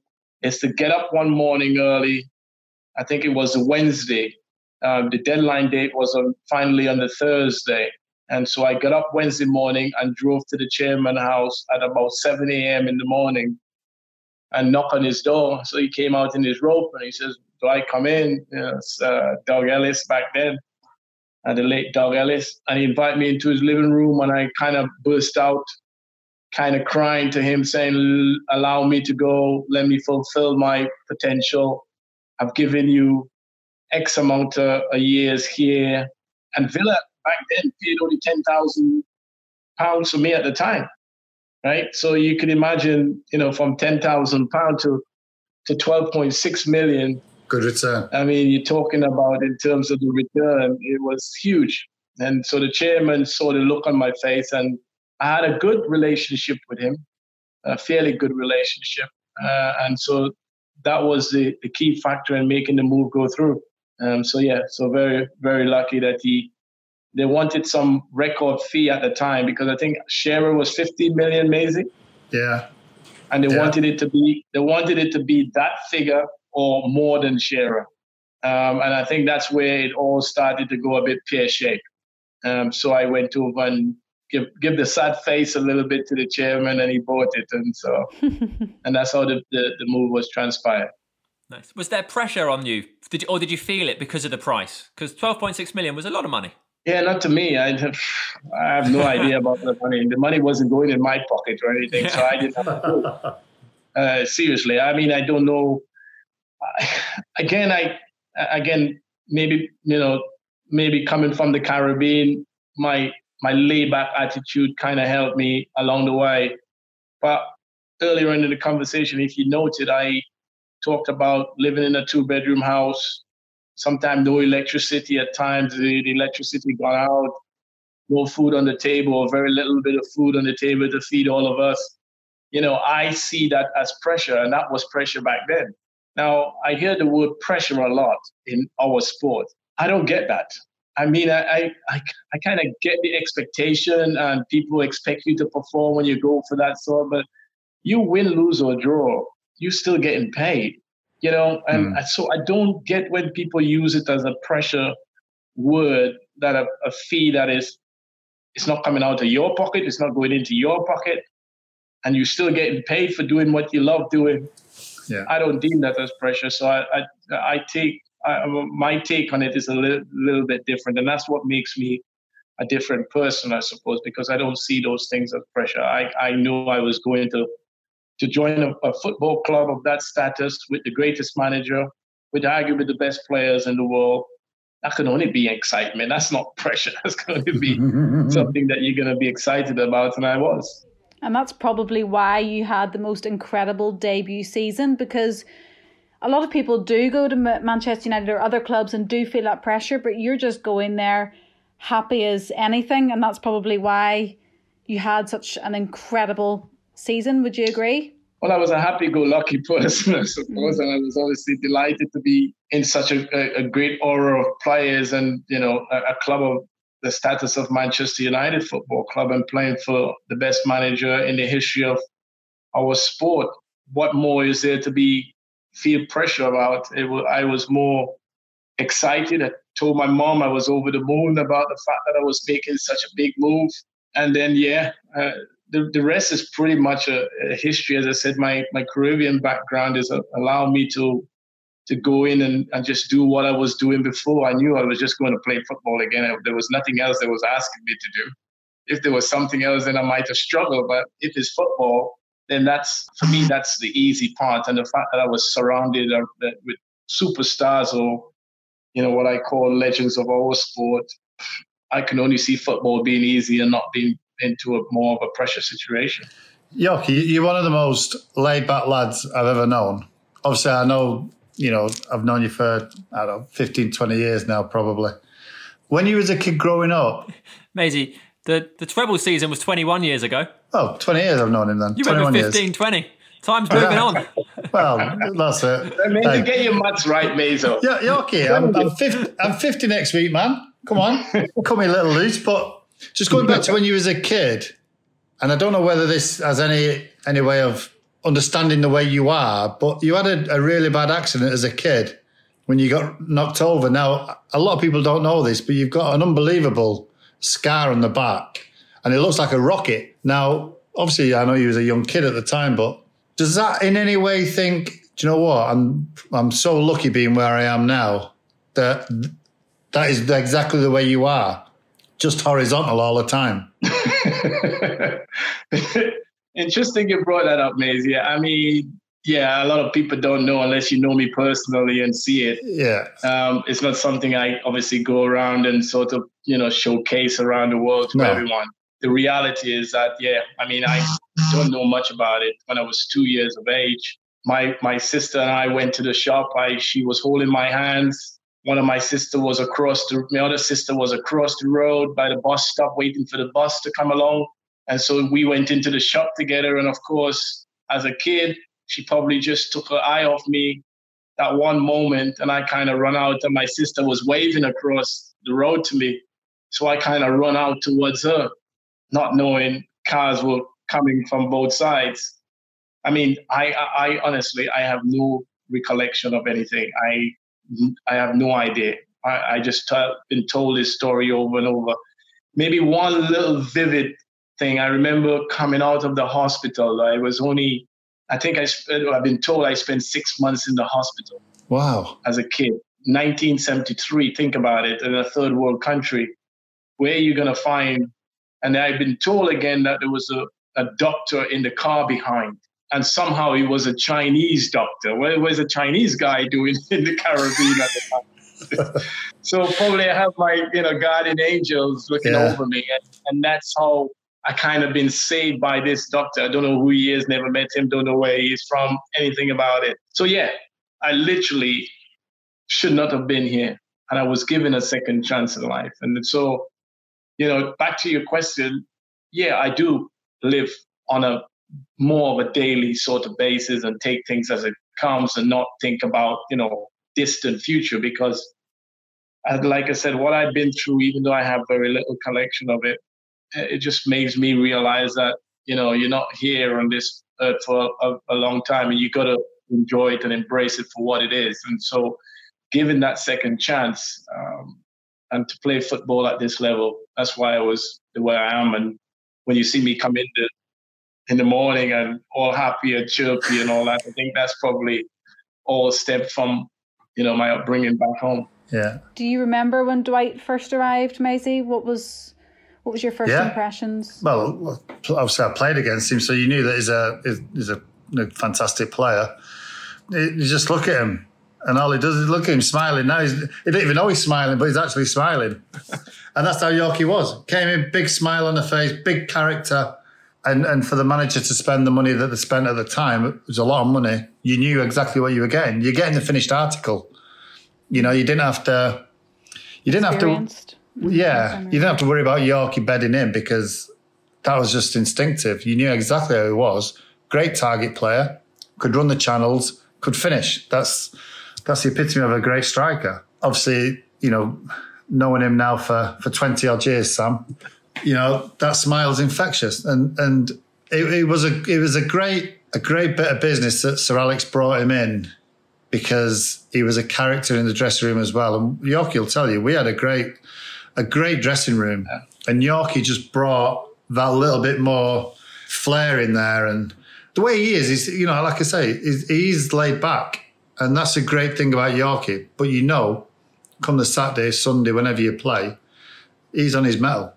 is to get up one morning early. I think it was Wednesday. Um, the deadline date was on, finally on the Thursday. And so I got up Wednesday morning and drove to the chairman house at about 7 a.m. in the morning and knock on his door. So he came out in his robe and he says, Do I come in? You know, it's uh, Doug Ellis back then, and the late Doug Ellis. And he invited me into his living room and I kind of burst out, kind of crying to him, saying, Allow me to go, let me fulfill my potential. I've given you X amount of years here. And Villa back then paid only ten thousand pounds for me at the time, right? So you can imagine, you know, from ten thousand pound to to twelve point six million. Good return. I mean, you're talking about in terms of the return, it was huge. And so the chairman saw the look on my face, and I had a good relationship with him, a fairly good relationship. Uh, and so that was the, the key factor in making the move go through. Um, so yeah, so very very lucky that he they wanted some record fee at the time because I think Shearer was 50 million, Maisie. Yeah. And they yeah. wanted it to be they wanted it to be that figure or more than Shearer. Um, and I think that's where it all started to go a bit pear shaped. Um, so I went over and give give the sad face a little bit to the chairman, and he bought it, and so and that's how the, the, the move was transpired. Nice. Was there pressure on you, did you, or did you feel it because of the price? Because twelve point six million was a lot of money. Yeah, not to me. I have, I have no idea about the money. The money wasn't going in my pocket or anything, so I didn't have uh, seriously, I mean, I don't know. Again, I again maybe you know maybe coming from the Caribbean, my my layback attitude kind of helped me along the way. But earlier in the conversation, if you noted, I talked about living in a two bedroom house sometimes no electricity at times. The, the electricity gone out. No food on the table or very little bit of food on the table to feed all of us. You know i see that as pressure and that was pressure back then. Now i hear the word pressure a lot in our sport. I don't get that. I mean i i, I, I kind of get the expectation and people expect you to perform when you go for that sort but you win lose or draw you're still getting paid you know, and mm. so I don't get when people use it as a pressure word that a, a fee that is it's not coming out of your pocket, it's not going into your pocket, and you're still getting paid for doing what you love doing. Yeah. I don't deem that as pressure. So I I, I take I, my take on it is a little, little bit different, and that's what makes me a different person, I suppose, because I don't see those things as pressure. I, I knew I was going to to join a, a football club of that status with the greatest manager, with arguably the best players in the world. That can only be excitement. That's not pressure. That's going to be something that you're going to be excited about, and I was. And that's probably why you had the most incredible debut season because a lot of people do go to Manchester United or other clubs and do feel that pressure, but you're just going there happy as anything, and that's probably why you had such an incredible season. Would you agree? Well, I was a happy-go-lucky person, I suppose, and I was obviously delighted to be in such a, a great aura of players and you know a, a club of the status of Manchester United Football Club and playing for the best manager in the history of our sport. What more is there to be feel pressure about? It was, I was more excited. I told my mom I was over the moon about the fact that I was making such a big move. And then, yeah, uh, the, the rest is pretty much a, a, history. As I said, my, my Caribbean background is uh, allowed me to to go in and, and just do what I was doing before. I knew I was just going to play football again. There was nothing else that was asking me to do. If there was something else, then I might have struggled. But if it's football, then that's for me that's the easy part. And the fact that I was surrounded with superstars or you know, what I call legends of our sport. I can only see football being easy and not being into a more of a pressure situation. Yorkie, you're one of the most laid back lads I've ever known. Obviously, I know, you know, I've known you for, I don't know, 15, 20 years now, probably. When you was a kid growing up. Maisie, the, the treble season was 21 years ago. Oh, 20 years I've known him then. You went 15, years. 20. Time's moving on. well, that's it. I mean, to get your maths right, Mazo. Yeah, you're okay. I'm, I'm, 50, I'm 50 next week, man. Come on. Cut me a little loose. But just going back to when you was a kid, and I don't know whether this has any any way of understanding the way you are, but you had a, a really bad accident as a kid when you got knocked over. Now, a lot of people don't know this, but you've got an unbelievable scar on the back, and it looks like a rocket. Now, obviously, I know you was a young kid at the time, but does that in any way think, do you know what? I'm I'm so lucky being where I am now that that is exactly the way you are, just horizontal all the time. Interesting you brought that up, Maisie. I mean, yeah, a lot of people don't know unless you know me personally and see it. Yeah. Um, it's not something I obviously go around and sort of, you know, showcase around the world to no. everyone the reality is that yeah i mean i don't know much about it when i was two years of age my my sister and i went to the shop i she was holding my hands one of my sister was across the my other sister was across the road by the bus stop waiting for the bus to come along and so we went into the shop together and of course as a kid she probably just took her eye off me that one moment and i kind of run out and my sister was waving across the road to me so i kind of run out towards her not knowing cars were coming from both sides. I mean, I, I honestly, I have no recollection of anything. I, I have no idea. I, I just t- been told this story over and over. Maybe one little vivid thing. I remember coming out of the hospital. I was only, I think I spent, I've been told I spent six months in the hospital. Wow. As a kid. 1973, think about it, in a third world country. Where are you going to find and I've been told again that there was a, a doctor in the car behind. And somehow he was a Chinese doctor. What was a Chinese guy doing in the Caribbean at the time? so probably I have my you know guardian angels looking yeah. over me, and, and that's how I kind of been saved by this doctor. I don't know who he is, never met him, don't know where he's from, anything about it. So yeah, I literally should not have been here, and I was given a second chance in life. And so you know, back to your question, yeah, I do live on a more of a daily sort of basis and take things as it comes and not think about, you know, distant future because like I said, what I've been through, even though I have very little collection of it, it just makes me realize that, you know, you're not here on this earth for a, a long time and you got to enjoy it and embrace it for what it is. And so, given that second chance um, and to play football at this level, that's why I was the way I am. And when you see me come in the in the morning and all happy and chirpy and all that, I think that's probably all step from you know my upbringing back home. Yeah. Do you remember when Dwight first arrived, Maisie? What was what was your first Yeah. impressions? Well, obviously, I played against him, so you knew that he's a he's a, a fantastic player. You you just look at him, and all he does is look at him smiling. Now he's, he didn't even know he's smiling, but he's actually smiling, and that's how Yorkie was. Came in, big smile on the face, big character, and and for the manager to spend the money that they spent at the time, it was a lot of money. You knew exactly what you were getting. You're getting the finished article. You know, you didn't have to. You didn't have to. Yeah, you didn't have to worry about Yorkie bedding in because that was just instinctive. You knew exactly how he was. Great target player, could run the channels, could finish. That's that's the epitome of a great striker. Obviously, you know, knowing him now for for twenty odd years, Sam, you know that smile's infectious, and and it, it was a it was a great a great bit of business that Sir Alex brought him in because he was a character in the dressing room as well. And Yorkie will tell you, we had a great a great dressing room, and Yorkie just brought that little bit more flair in there. And the way he is, is you know, like I say, he's, he's laid back, and that's a great thing about Yorkie. But you know, come the Saturday, Sunday, whenever you play, he's on his mettle,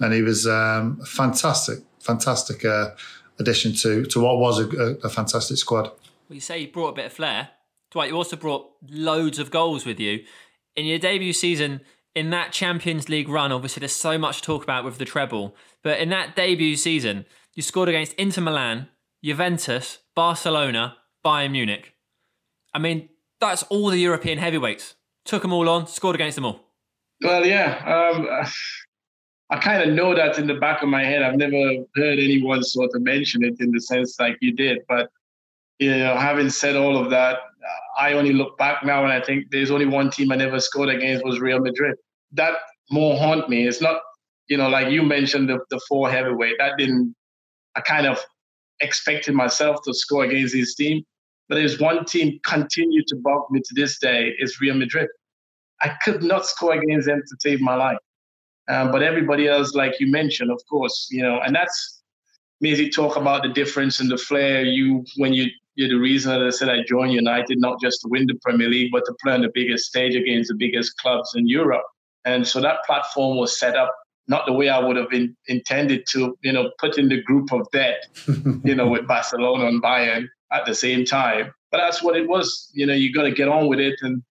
and he was um, a fantastic, fantastic uh, addition to to what was a, a, a fantastic squad. Well, you say you brought a bit of flair. Dwight, you also brought loads of goals with you. In your debut season, in that Champions League run, obviously there's so much to talk about with the treble, but in that debut season, you scored against Inter Milan, Juventus, Barcelona, Bayern Munich. I mean, that's all the European heavyweights. Took them all on, scored against them all. Well, yeah. Um, I kind of know that in the back of my head. I've never heard anyone sort of mention it in the sense like you did. But, you know, having said all of that, I only look back now and I think there's only one team I never scored against was Real Madrid. That more haunt me. It's not, you know, like you mentioned the, the four heavyweight. That didn't, I kind of expected myself to score against this team. But there's one team continued to bug me to this day is Real Madrid. I could not score against them to save my life. Um, but everybody else, like you mentioned, of course, you know, and that's Maisie talk about the difference in the flair. You when you you're the reason that I said I joined United, not just to win the Premier League, but to play on the biggest stage against the biggest clubs in Europe. And so that platform was set up not the way I would have been intended to, you know, put in the group of death, you know, with Barcelona and Bayern at the same time. But that's what it was. You know, you got to get on with it and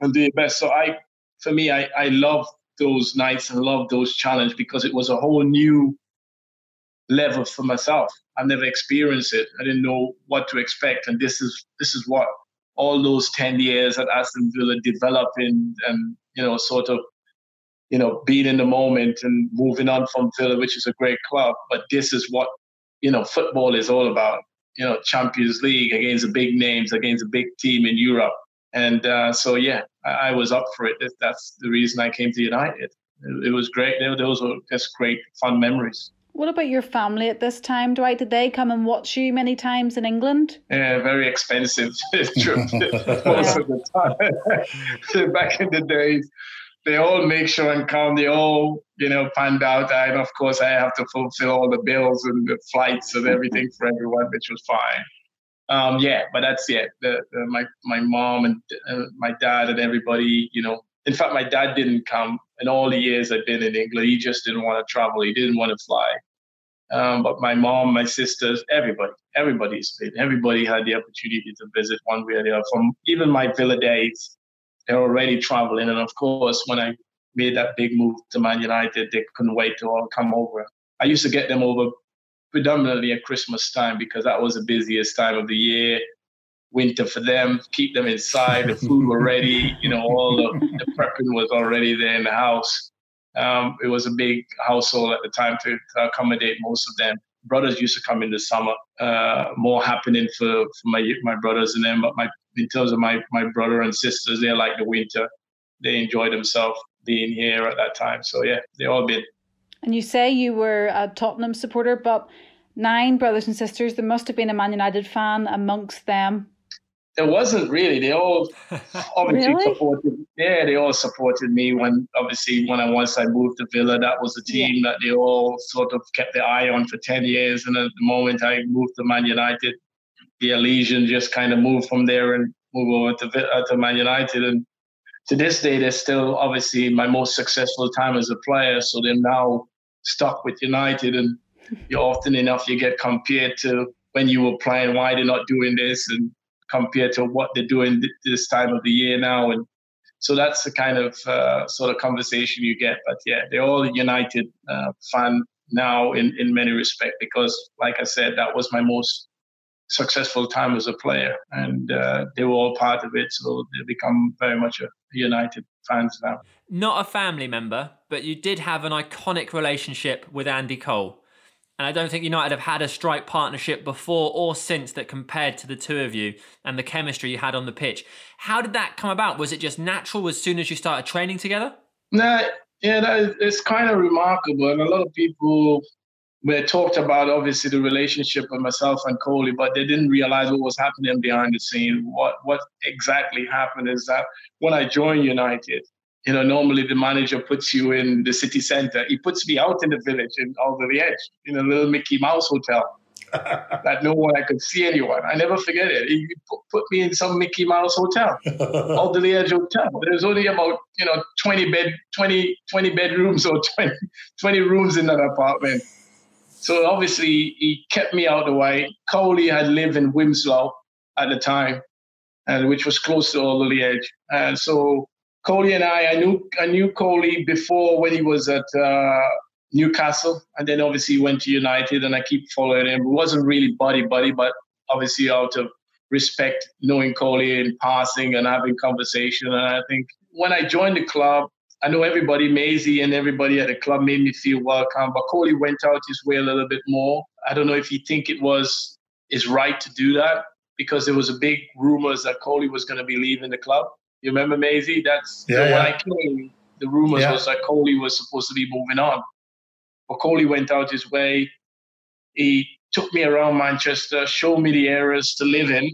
and do your best. So I, for me, I I love those nights and love those challenges because it was a whole new level for myself. I've never experienced it. I didn't know what to expect, and this is this is what all those ten years at Aston Villa developing and you know sort of you know being in the moment and moving on from Villa, which is a great club. But this is what you know football is all about. You know, Champions League against the big names, against a big team in Europe. And uh, so, yeah, I, I was up for it. That's the reason I came to United. It, it was great. Those were just great, fun memories. What about your family at this time, Dwight? Did they come and watch you many times in England? Yeah, very expensive trip most of the time. Back in the days, they all make sure and come. They all, you know, panned out. And of course, I have to fulfill all the bills and the flights and everything for everyone, which was fine. Um, yeah, but that's it. The, the, my my mom and uh, my dad and everybody, you know. In fact, my dad didn't come in all the years I've been in England. He just didn't want to travel. He didn't want to fly. Um, but my mom, my sisters, everybody, everybody's been. Everybody had the opportunity to visit one way or the other. From even my Villa days, they're already traveling. And of course, when I made that big move to Man United, they couldn't wait to all come over. I used to get them over predominantly at Christmas time because that was the busiest time of the year. Winter for them, keep them inside. The food were ready. You know, all the, the prepping was already there in the house. Um, it was a big household at the time to, to, accommodate most of them. Brothers used to come in the summer. Uh, more happening for, for my my brothers and them. But my in terms of my my brother and sisters, they like the winter. They enjoy themselves being here at that time. So yeah, they all been. And you say you were a Tottenham supporter, but nine brothers and sisters. There must have been a Man United fan amongst them. there wasn't really. They all obviously Really? supported. Yeah, they all supported me when obviously when I once I moved to Villa, that was a team that they all sort of kept their eye on for ten years. And at the moment I moved to Man United, the Elysian just kind of moved from there and moved over to uh, to Man United. And to this day, they're still obviously my most successful time as a player. So they're now stuck with United, and you often enough you get compared to when you were playing. Why they're not doing this and compared to what they're doing th- this time of the year now. And so that's the kind of uh, sort of conversation you get. But yeah, they're all United uh, fan now in, in many respects because, like I said, that was my most successful time as a player. And uh, they were all part of it. So they become very much a United fans now. Not a family member, but you did have an iconic relationship with Andy Cole. And I don't think United have had a strike partnership before or since that compared to the two of you and the chemistry you had on the pitch. How did that come about? Was it just natural as soon as you started training together? No, yeah, that is, it's kind of remarkable, and a lot of people were talked about obviously the relationship with myself and Coley, but they didn't realize what was happening behind the scene. What what exactly happened is that when I joined United, you know, normally the manager puts you in the city center. He puts me out in the village in over the edge in a little Mickey Mouse hotel that no one I could see anyone. I never forget it. He put, me in some Mickey Mouse hotel, out the edge hotel. There's only about you know 20 bed 20 20 bedrooms or 20, 20 rooms in that apartment. So obviously he kept me out of the way. Coley had lived in Wilmslow at the time, and which was close to Alderley Edge. And so Coley and I, I knew I knew Coley before when he was at uh, Newcastle, and then obviously he went to United, and I keep following him. It wasn't really buddy buddy, but obviously out of respect, knowing Coley in passing and having conversation. And I think when I joined the club, I know everybody, Maisie and everybody at the club made me feel welcome, but Coley went out his way a little bit more. I don't know if he think it was his right to do that because there was a big rumors that Coley was going to be leaving the club. You remember Maisie? That's Yeah, when yeah. I came, the rumors Yeah. was that Coley was supposed to be moving on. But Coley went out his way. He took me around Manchester, showed me the areas to live in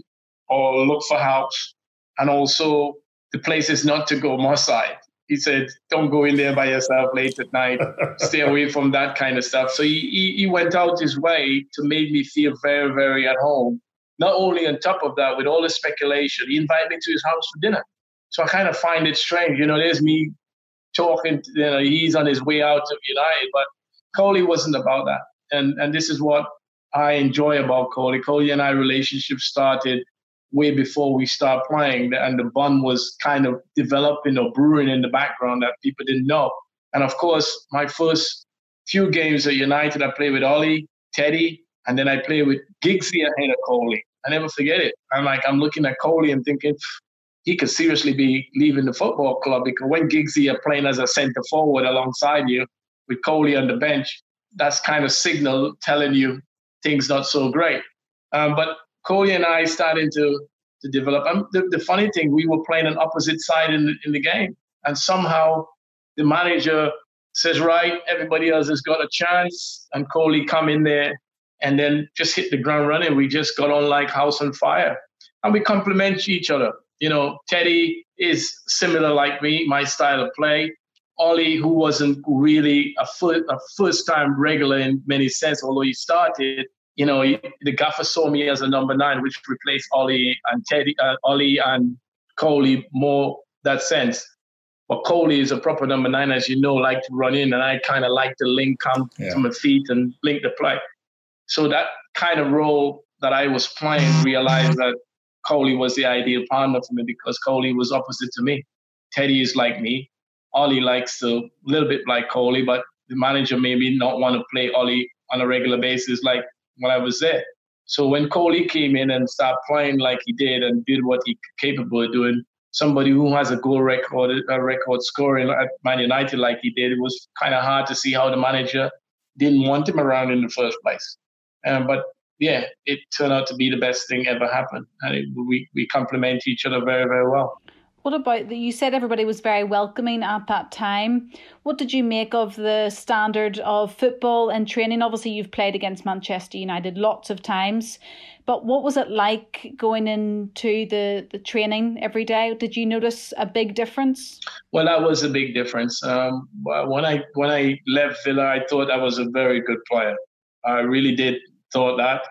or look for house, and also the places not to go, my side. He said, don't go in there by yourself late at night. Stay away from that kind of stuff. So he, he, he went out his way to make me feel very, very at home. Not only on top of that, with all the speculation, he invited me to his house for dinner. So I kind of find it strange. You know, there's me talking, to, you know, he's on his way out of United, but Coley wasn't about that. And and this is what I enjoy about Coley. Coley and I relationship started way before we start playing, and the bond was kind of developing or brewing in the background that people didn't know. And of course, my first few games at United, I played with Ollie, Teddy, and then I played with Giggsy ahead of Coley. I never forget it. I'm like, I'm looking at Coley and thinking, he could seriously be leaving the football club because when Giggsy are playing as a centre forward alongside you with Coley on the bench, that's kind of signal telling you things not so great. Um, but Coley and I started to to develop. And the, the funny thing, we were playing an opposite side in the, in the game, and somehow the manager says, "Right, everybody else has got a chance," and Coley come in there and then just hit the ground running. We just got on like house on fire, and we complement each other. You know, Teddy is similar like me, my style of play. Ollie, who wasn't really a, fir- a first time regular in many sense, although he started, you know, he, the gaffer saw me as a number nine, which replaced Ollie and Teddy, uh, Ollie and Coley more that sense. But Coley is a proper number nine, as you know, like to run in, and I kind of like to link come Yeah. to my feet and link the play. So that kind of role that I was playing, realized that Coley was the ideal partner for me because Coley was opposite to me. Teddy is like me. Ollie likes to a little bit like Coley, but the manager maybe not want to play Ollie on a regular basis like when I was there. So when Coley came in and started playing like he did and did what he capable of doing, somebody who has a goal record, a record scoring at Man United like he did, it was kind of hard to see how the manager didn't want him around in the first place. Um, but yeah, it turned out to be the best thing ever happened, and it, we we complement each other very very well. What about the, you said everybody was very welcoming at that time. What did you make of the standard of football and training? Obviously, you've played against Manchester United lots of times, but what was it like going into the, the training every day? Did you notice a big difference? Well, that was a big difference. Um, when I when I left Villa, I thought I was a very good player. I really did thought that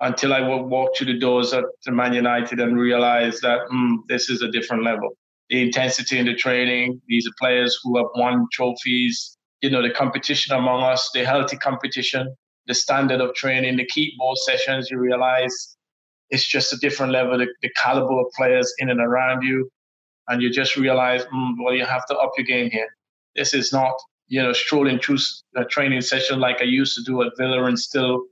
until I walked through the doors at Man United and realized that mm, this is a different level. The intensity in the training, these are players who have won trophies, you know, the competition among us, the healthy competition, the standard of training, the keep ball sessions, you realize it's just a different level, the, the caliber of players in and around you. And you just realize, mm, well, you have to up your game here. This is not, you know, strolling through a training session like I used to do at Villa and still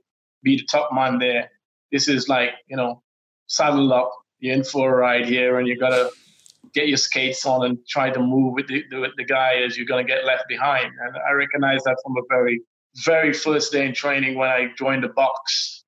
be the top man there this is like you know saddle up you're in for a ride here and you gotta get your skates on and try to move with the, with the guy as you're going to get left behind. And i recognize that from a very very first day in training when i joined the box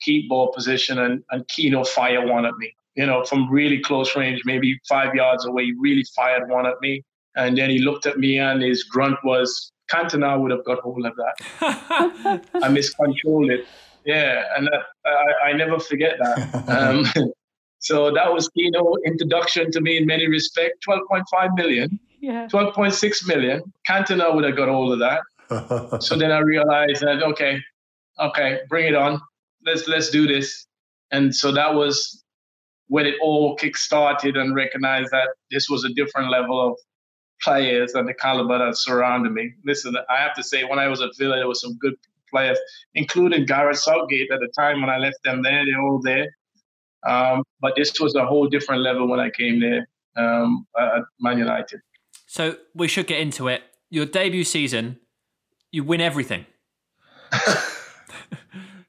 keep ball position and, and Keano fire one at me. You know from really close range maybe five yards away he really fired one at me. And then he looked at me and his grunt was Cantona would have got hold of that. I miscontrolled it yeah, and uh, I, I never forget that. Um, so that was Keano introduction to me in many respects. 12.5 million, yeah. 12.6 million. Cantona would have got all of that. so then I realized that okay, okay, bring it on. Let's let's do this. And so that was when it all kick started and recognized that this was a different level of players and the caliber that surrounded me. Listen, I have to say, when I was at Villa, there was some good players, including Gareth Southgate at the time when I left them there. They're all there. Um, but this was a whole different level when I came there um, at Man United. So we should get into it. Your debut season, you win everything.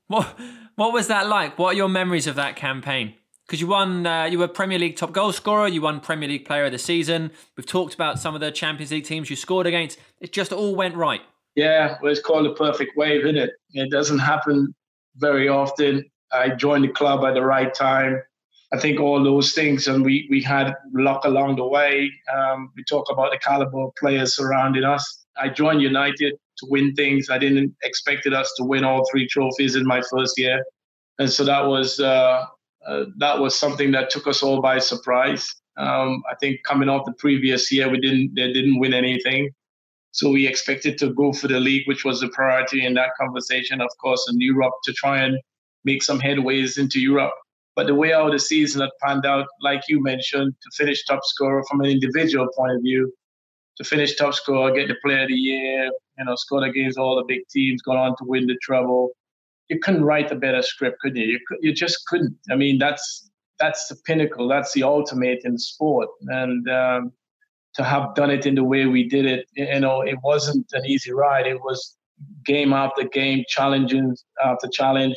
what what was that like? What are your memories of that campaign? Because you won, uh, you were Premier League top goal scorer. You won Premier League Player of the Season. We've talked about some of the Champions League teams you scored against. It just all went right. Yeah, well, it's called a perfect wave, isn't it? It doesn't happen very often. I joined the club at the right time. I think all those things, and we we had luck along the way. Um, we talk about the caliber of players surrounding us. I joined United to win things. I didn't expected us to win all three trophies in my first year, and so that was uh, uh, that was something that took us all by surprise. Um, I think coming off the previous year, we didn't they didn't win anything. So we expected to go for the league, which was the priority in that conversation, of course, in Europe to try and make some headways into Europe. But the way how the season had panned out, like you mentioned, to finish top scorer from an individual point of view, to finish top scorer, get the player of the year, you know, scored against all the big teams, gone on to win the treble. You couldn't write a better script, could you? You, you just couldn't. I mean, that's that's the pinnacle. That's the ultimate in sport. And um, to have done it in the way we did it, you know, it wasn't an easy ride. It was game after game, challenges after challenge,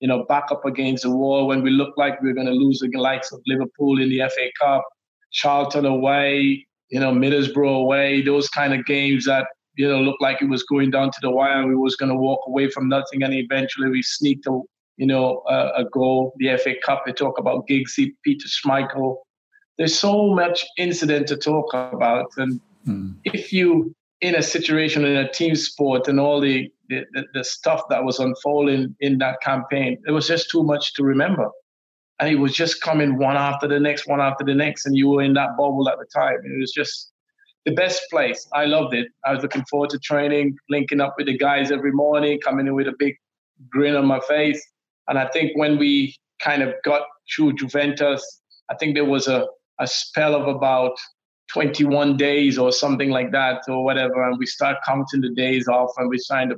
you know, back up against the wall when we looked like we were going to lose the likes of Liverpool in the FA Cup, Charlton away, you know, Middlesbrough away, those kind of games that, you know, looked like it was going down to the wire and we was going to walk away from nothing. And eventually we sneaked a, you know, a, a goal. The FA Cup, they talk about Giggsy, Peter Schmeichel, there's so much incident to talk about. And mm. if you in a situation in a team sport and all the, the, the stuff that was unfolding in that campaign, it was just too much to remember. And it was just coming one after the next, one after the next, and you were in that bubble at the time. It was just the best place. I loved it. I was looking forward to training, linking up with the guys every morning, coming in with a big grin on my face. And I think when we kind of got through Juventus, I think there was a a spell of about 21 days or something like that or whatever and we start counting the days off and we trying to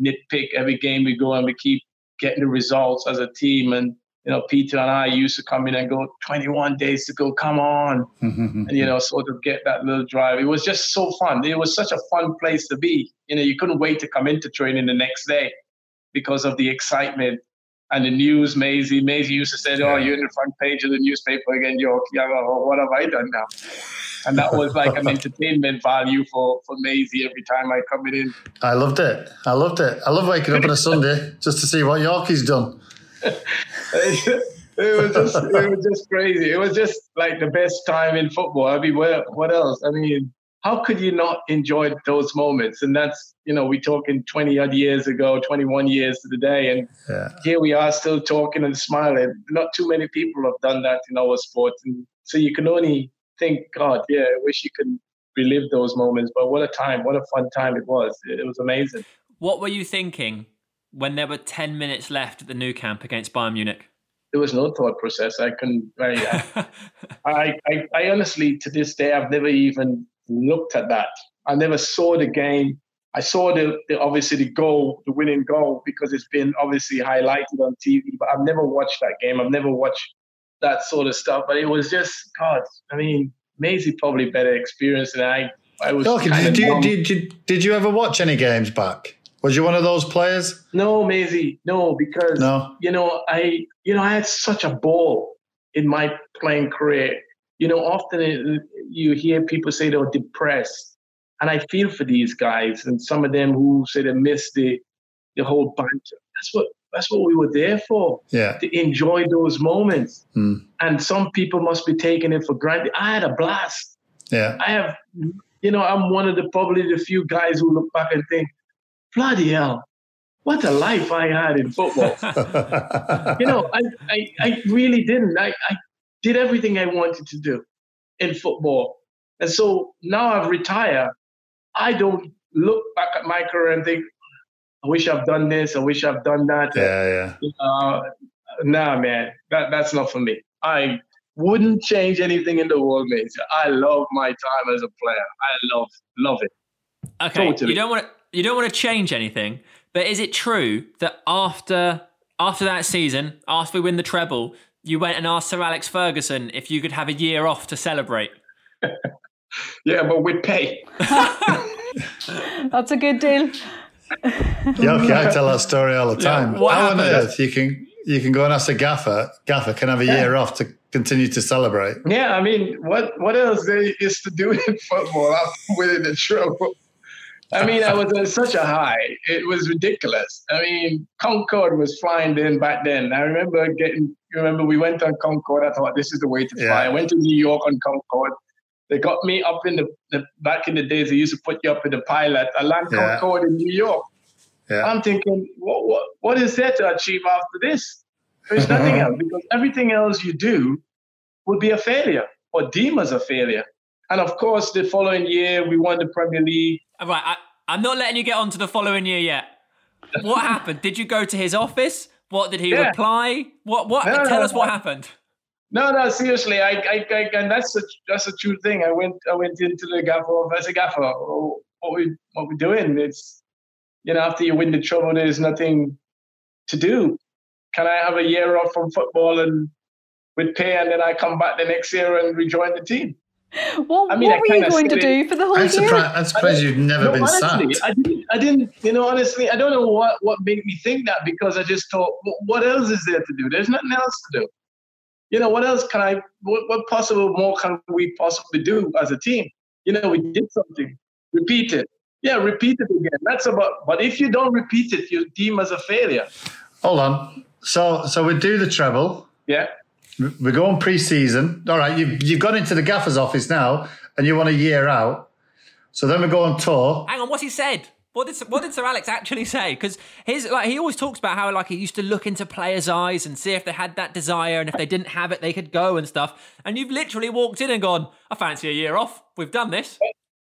nitpick every game we go and we keep getting the results as a team. And you know peter and i used to come in and go 21 days to go come on. And you know sort of get that little drive. It was just so fun. It was such a fun place to be. You know you couldn't wait to come into training the next day because of the excitement and the news, Maisie, Maisie used to say, "Oh, you're in the front page of the newspaper again, York. Yeah, well, what have I done now?" And that was like an entertainment value for for Maisie every time I come in. I loved it. I loved it. I love waking up on a Sunday just to see what Yorkie's done. it was just it was just crazy. It was just like the best time in football. I mean, what what else? I mean, how could you not enjoy those moments? And that's you know, we talking twenty odd years ago, twenty one years to the day, and Yeah. here we are still talking and smiling. Not too many people have done that in our sport, and so you can only think, God, yeah, I wish you could relive those moments. But what a time! What a fun time it was! It, it was amazing. What were you thinking when there were 10 minutes left at the Nou Camp against Bayern Munich? There was no thought process. I couldn't. I, I, I, I honestly, to this day, I've never even looked at that. I never saw the game. I saw the, the obviously the goal, the winning goal, because it's been obviously highlighted on TV. But I've never watched that game. I've never watched that sort of stuff. But it was just God. I mean, Maisie probably better experience than I. I was. Okay, did, you, did, you, did you ever watch any games back? Was you one of those players? No, Maisie, no, because No. you know, I you know, I had such a ball in my playing career. You know, often it, you hear people say they're depressed, and I feel for these guys and some of them who say they miss the the whole banter. That's what that's what we were there for Yeah. to enjoy those moments. Hmm. And some people must be taking it for granted. I had a blast. Yeah. I have, you know, I'm one of the probably the few guys who look back and think, bloody hell, what a life I had in football. you know, I, I, I really didn't. I, I did everything I wanted to do in football. And so now I've retired. I don't look back at my career and think, I wish I've done this, I wish I've done that. yeah, yeah. Uh, nah, man, that, that's not for me. I wouldn't change anything in the world, mate. I love my time as a player. I love, love it. Okay, Totally. you don't want to you don't want to change anything, but is it true that after after that season, after we win the treble, you went and asked Sir Alex Ferguson if you could have a year off to celebrate? Yeah, but with pay. That's a good deal. Yeah, okay, I tell that story all the time. what How on earth you can you can go and ask a gaffer, gaffer can have a year off to continue to celebrate. Yeah, I mean, what what else there is to do in football after winning the treble? I mean, I was on such a high. It was ridiculous. I mean, Concorde was flying in back then. I remember getting. You remember we went on Concorde. I thought this is the way to fly. Yeah. I went to New York on Concorde. They got me up in the, the back in the days. They used to put you up in the pilot. I land Yeah. Concorde in New York. Yeah. I'm thinking, what, what, what is there to achieve after this? There's nothing else because everything else you do would be a failure or deemed as a failure. And of course, the following year we won the Premier League. All right, I, I'm not letting you get on to the following year yet. What happened? Did you go to his office? What did he Yeah. reply? What? What? No, Tell no, us what no. happened. No, no, seriously, I, I, I and that's a that's a true thing. I went I went into the gaffer. I said, gaffer, oh, what we what we doing? It's you know after you win the treble, there's nothing to do. Can I have a year off from football and with pay, and then I come back the next year and rejoin the team? What, I mean, what I were you going to do for the whole I'm year? surprised, I'm surprised you've never No, been honestly, sacked. I didn't, I didn't, you know, honestly, I don't know what, what made me think that because I just thought, "Wh- what else is there to do? There's nothing else to do. You know, what else can I, what, what possible more can we possibly do as a team? You know, we did something, repeat it. Yeah, repeat it again. That's about, but if you don't repeat it, you're deemed as a failure. Hold on. So so we do the treble. Yeah. We go on pre-season. All right, you've you've gone into the gaffer's office now, and you want a year out. So then we go on tour. Hang on, what's he said? What did what did Sir Alex actually say? Because his like he always talks about how like he used to look into players' eyes and see if they had that desire, and if they didn't have it, they could go and stuff. And you've literally walked in and gone, "I fancy a year off. We've done this."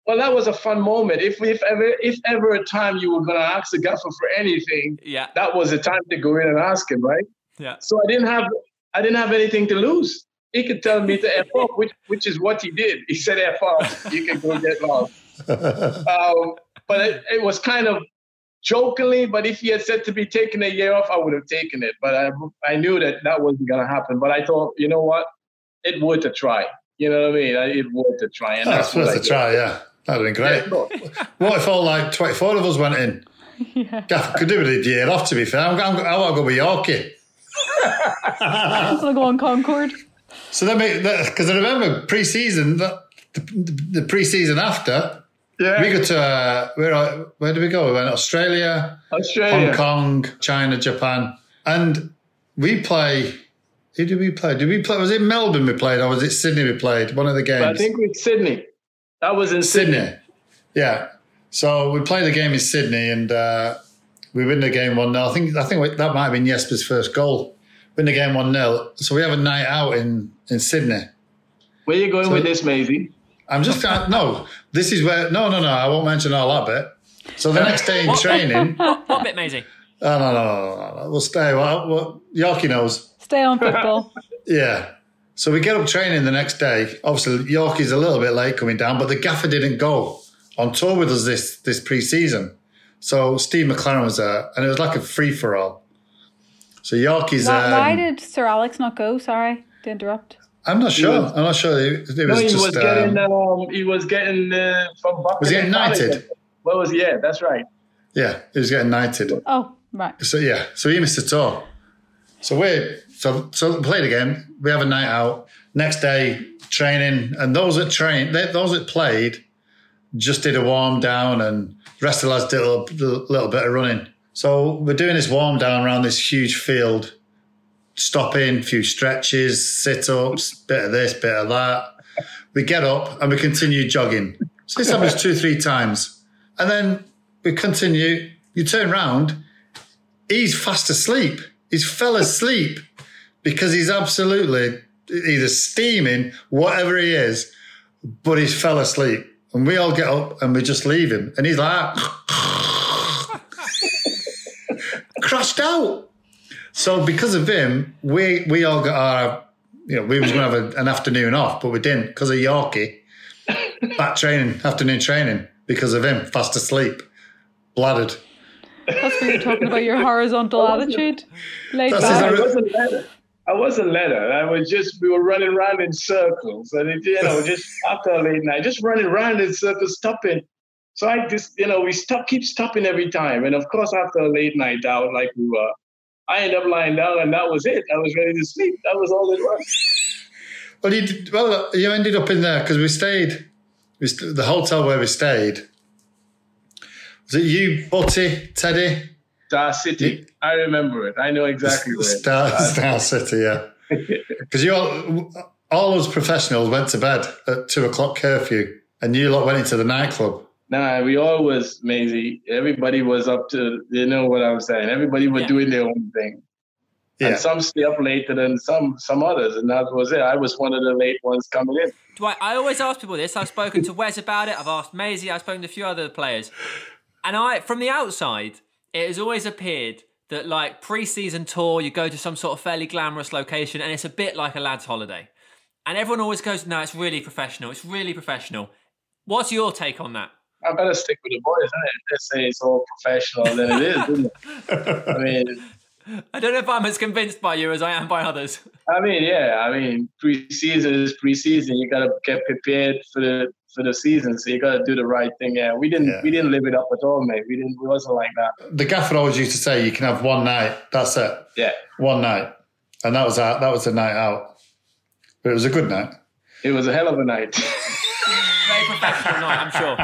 Well, that was a fun moment. If, if ever, if ever a time you were going to ask the gaffer for anything, Yeah, that was the time to go in and ask him, right? yeah. So I didn't have I didn't have anything to lose. He could tell me to F off, which which is what he did. He said F off, you can go get lost. Um, but it, it was kind of jokingly, but if he had said to be taking a year off, I would have taken it. But I I knew that that wasn't gonna happen. But I thought, you know what? It worth a try. You know what I mean? It worth a try. And That's what worth I a did. try, yeah. That'd have been Yeah, great. look, What if all like 24 of us went in? Gaffer could do with a year off, to be fair. I'm, I'm, I want to go with Yorkie. I'll go on Concorde. So that then, because I remember pre-season, the, the, the pre-season after, yeah, we go to uh, where? Where did we go? We went Australia, Australia. Hong Kong, China, Japan, and we play Who did we play? Did we play? Was it Melbourne we played, or was it Sydney we played? One of the games. But I think with Sydney. That was in Sydney. Sydney. Yeah. So we played the game in Sydney, and uh, we win the game one 0 I think I think that might have been Jesper's first goal. Win the game one 0 So we have a night out in in Sydney. Where are you going So- with this, Maisie? I'm just uh, no. This is where no, no, no. I won't mention all that bit. So the next day in training, oh What bit, Maisie? no, no, no, no, no, no. We'll stay. Well, well, Yorkie knows. Stay on football. Yeah. So we get up training the next day. Obviously, Yorkie's a little bit late coming down, but the gaffer didn't go on tour with us this this pre-season. So Steve McClaren was there, and it was like a free for all. So Yorkie's. why, Um, why did Sir Alex not go? Sorry to interrupt. I'm not sure. was- I'm not sure. It, it No, he just. was getting. um, Um, he was getting uh, from. Was he getting knighted? Palace. What was? Yeah, that's right. yeah, he was getting knighted. Oh, right. So yeah, so he missed the tour. So we so so we played again. We have a night out. Next day training, and those that trained, those that played, just did a warm down, and the rest of the lads did a little, little bit of running. So we're doing this warm down around this huge field, stopping, a few stretches, sit ups, bit of this, bit of that. We get up and we continue jogging. So this happens two, three times, and then we continue. You turn round, he's fast asleep. He's fell asleep because he's absolutely either steaming, whatever he is, but he's fell asleep. And we all get up and we just leave him. And he's like, crashed out. So because of him, we we all got our, you know, we was going to have a, an afternoon off, but we didn't because of Yorkie. Back training, afternoon training because of him, fast asleep, bladdered. That's what you're talking about. Your horizontal attitude. Laid That's back. his- I wasn't letter. I was just we were running around in circles, and it, you know, just after a late night, just running around in circles, stopping. So I just, you know, we stop, keep stopping every time, and of course, after a late night out, like we were, I ended up lying down, and that was it. I was ready to sleep. That was all it was. Well, you did, well, you ended up in there because we stayed. We st- the hotel where we stayed. Was it you, Butty, Teddy? Star City. I remember it. I know exactly where. Star, Star City, yeah. Because you all, all those professionals went to bed at two o'clock curfew, and you lot went into the nightclub. Nah, we all was Maisie. Everybody was up to, you know what I'm saying. Everybody was Yeah. doing their own thing. Yeah, And some stay up later than some some others, and that was it. I was one of the late ones coming in. Dwight, I always ask people this. I've spoken to Wes about it. I've asked Maisie. I've spoken to a few other players, and I, from the outside, it has always appeared that like pre-season tour, you go to some sort of fairly glamorous location, and it's a bit like a lad's holiday. And everyone always goes, "No, it's really professional. It's really professional." What's your take on that? I better stick with the boys, isn't it? They say it's all professional, then it is, isn't it? I mean, I don't know if I'm as convinced by you as I am by others. I mean, yeah. I mean, preseason is preseason. You gotta get prepared for the for the season, so you gotta do the right thing. Yeah, we didn't Yeah. we didn't live it up at all, mate. We didn't. We wasn't like that. the gaffer always used to say you can have one night. That's it, Yeah, one night, and that was our, that was the night out. But it was a good night. it was a hell of a night. Very professional night, I'm sure.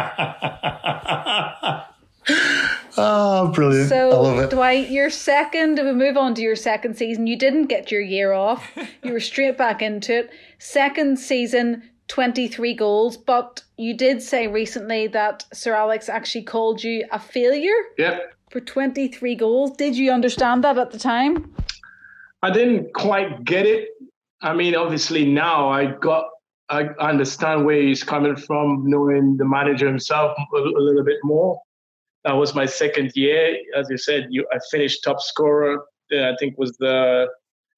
Oh, brilliant! So, I love it. Dwight, your second, we move on to your second season. You didn't get your year off. You were straight back into it. Second season, 23 goals. But you did say recently that Sir Alex actually called you a failure yep. for 23 goals. Did you understand that at the time? I didn't quite get it. I mean, obviously now I got I understand where he's coming from, knowing the manager himself a, a little bit more. That was my second year, as you said. You, I finished top scorer. uh, I think was the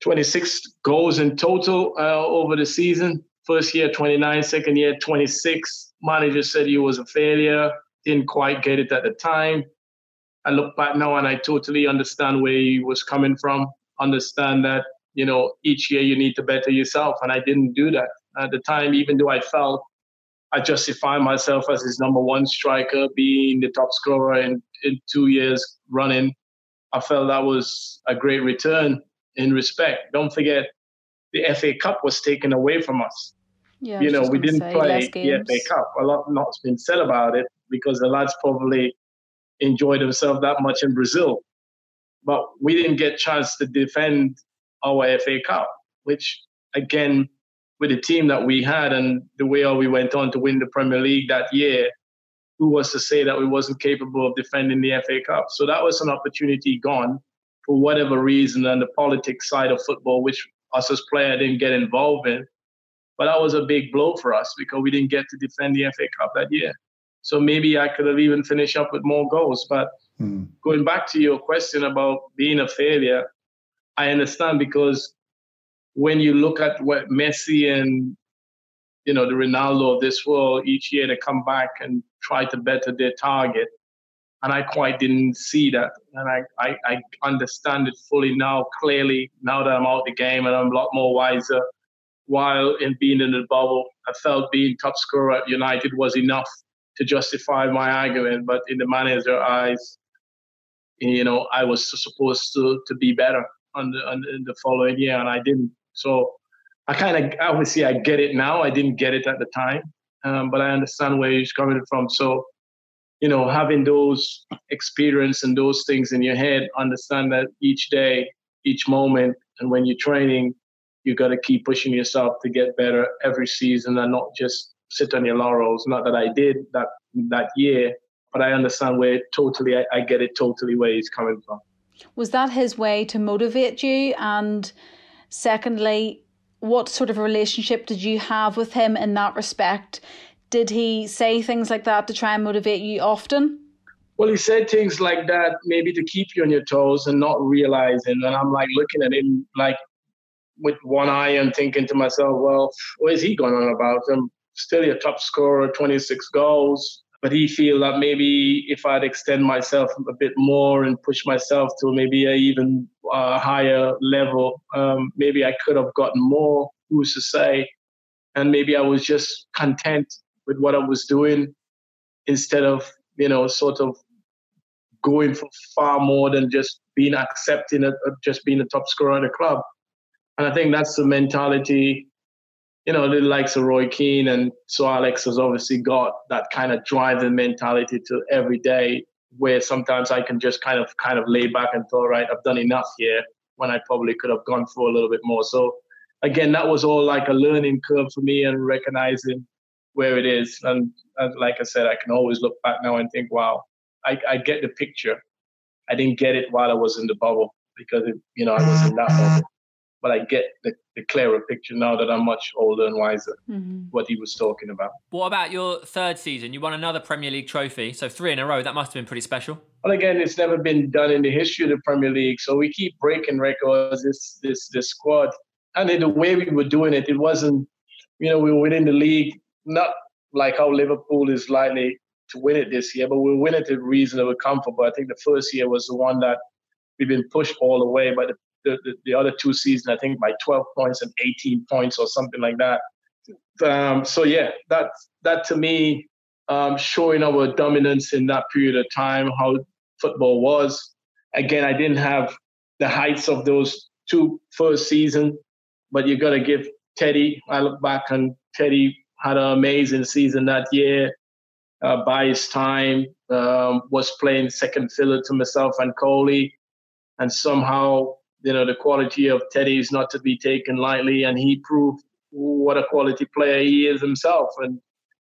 26 goals in total uh, over the season. First year 29, second year 26. Manager said he was a failure. Didn't quite get it at the time. I look back now and I totally understand where he was coming from. Understand that you know each year you need to better yourself, and I didn't do that at the time. Even though I felt I justify myself as his number one striker, being the top scorer in, in two years running, I felt that was a great return in respect. Don't forget, the FA Cup was taken away from us Yeah. you know, we didn't play the. FA Cup. A lot not's been said about it because the lads probably enjoyed themselves that much in Brazil. But we didn't get chance to defend our FA Cup. which again, with the team that we had and the way we went on to win the Premier League that year, who was to say that we wasn't capable of defending the FA Cup? So that was an opportunity gone for whatever reason and the politics side of football, which us as players didn't get involved in. But that was a big blow for us because we didn't get to defend the FA Cup that year. So maybe I could have even finished up with more goals. But mm. going back to your question about being a failure, I understand because when you look at what Messi and you know the Ronaldo of this world each year they come back and try to better their target, and I quite didn't see that, and I, I, I understand it fully now, clearly now that I'm out the game and I'm a lot more wiser. While in being in the bubble, I felt being top scorer at United was enough to justify my argument, but in the manager's eyes, you know, I was supposed to to be better on the, on the following year, and I didn't. So I kind of obviously I get it now. I didn't get it at the time, um, but I understand where he's coming from. So you know, having those experience and those things in your head, understand that each day, each moment, and when you're training, you got to keep pushing yourself to get better every season and not just sit on your laurels. Not that I did that that year, but I understand where totally, I, I get it totally where he's coming from. Was that his way to motivate you? And secondly, what sort of relationship did you have with him in that respect? Did he say things like that to try and motivate you often? Well, he said things like that maybe to keep you on your toes and not realizing. And I'm like looking at him like with one eye and thinking to myself, well, what is he going on about? I'm still your top scorer, 26 goals. But he feel that maybe if I'd extend myself a bit more and push myself to maybe a even uh, higher level, um, maybe I could have gotten more. Who's to say? And maybe I was just content with what I was doing instead of, you know, sort of going for far more than just being accepting of just being a top scorer in the club. And I think that's the mentality, you know, the likes of Roy Keane and Sir Alex has obviously got that kind of driving mentality to every day where sometimes I can just kind of kind of lay back and thought, right, I've done enough here when I probably could have gone for a little bit more. So again, that was all like a learning curve for me and recognizing where it is. And, and, like I said, I can always look back now and think, wow, I, I get the picture. I didn't get it while I was in the bubble because, it, you know, I was in that bubble. But I get the, the clearer picture now that I'm much older and wiser, mm-hmm. what he was talking about. What about your third season? You won another Premier League trophy, so three in a row. That must have been pretty special. Well, again, it's never been done in the history of the Premier League. So we keep breaking records, this, this, this squad. And in the way we were doing it, it wasn't, you know, we were winning the league not like how Liverpool is likely to win it this year, but we'll win it at reasonable comfort. But I think the first year was the one that we've been pushed all the way. But the, the, the other two seasons, I think by 12 points and 18 points or something like that. Um, so yeah, that that to me, um, showing our dominance in that period of time, how football was. Again, I didn't have the heights of those two first season, but you got to give Teddy. I look back and Teddy had an amazing season that year. Uh, by his time, um, was playing second fiddle to myself and Coley, and somehow you know the quality of Teddy is not to be taken lightly, and he proved what a quality player he is himself. And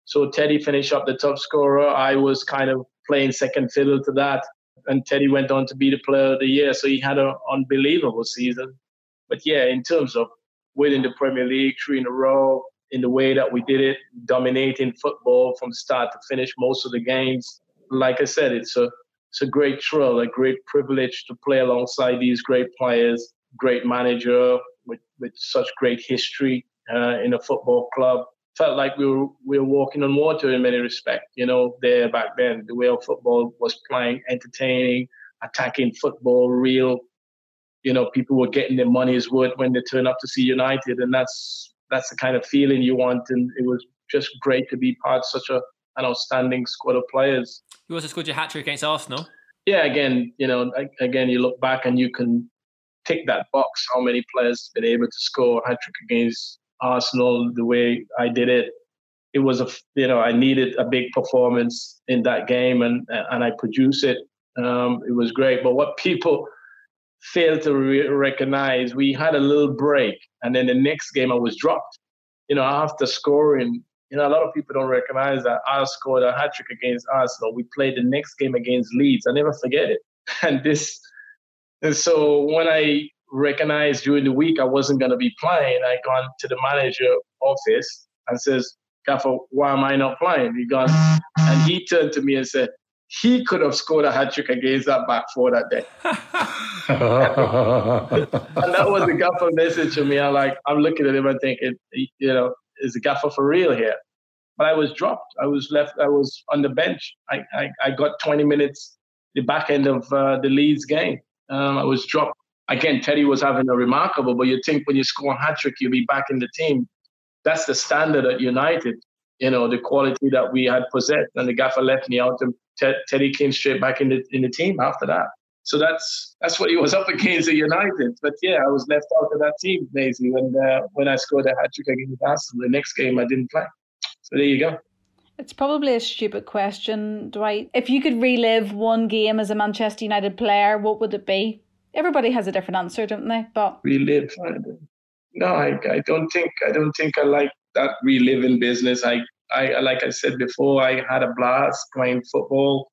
so Teddy finished up the top scorer. I was kind of playing second fiddle to that, and Teddy went on to be the player of the year. So he had an unbelievable season. But yeah, in terms of winning the Premier League three in a row, in the way that we did it, dominating football from start to finish most of the games. Like I said, it's a it's a great thrill, a great privilege to play alongside these great players, great manager with, with such great history uh, in a football club. Felt like we were we were walking on water in many respects. You know, there back then, the way of football was playing, entertaining, attacking football, real. You know, people were getting their money's worth when they turn up to see United, and that's that's the kind of feeling you want. And it was just great to be part of such a, an outstanding squad of players. You also scored your hat trick against Arsenal. Yeah, again, you know, again, you look back and you can tick that box. How many players have been able to score a hat trick against Arsenal the way I did it? It was a, you know, I needed a big performance in that game, and and I produced it. Um, it was great. But what people failed to re- recognize we had a little break, and then the next game I was dropped. You know, after scoring, you know, a lot of people don't recognize that I scored a hat trick against Arsenal. We played the next game against Leeds. I never forget it. And this, and so when I recognized during the week I wasn't going to be playing, I gone to the manager office and says, Gaffer, why am I not playing? He gone, and he turned to me and said, he could have scored a hat trick against that back four that day. and that was the gaffer message to me. I'm like, I'm looking at him and thinking, you know, is the gaffer for real here? But I was dropped. I was left. I was on the bench. I, I, I got 20 minutes the back end of uh, the Leeds game. Um, I was dropped. Again, Teddy was having a remarkable, but you think when you score a hat trick, you'll be back in the team. That's the standard at United, you know, the quality that we had possessed. And the gaffer left me out, and Teddy came straight back in the, in the team after that. So that's that's what he was up against at United. But yeah, I was left out of that team, Maisie, when uh, when I scored a hat trick against Arsenal. The next game I didn't play. So there you go. It's probably a stupid question, Dwight. If you could relive one game as a Manchester United player, what would it be? Everybody has a different answer, don't they? But relive. No, I, I don't think I don't think I like that reliving business. I, I like I said before, I had a blast playing football.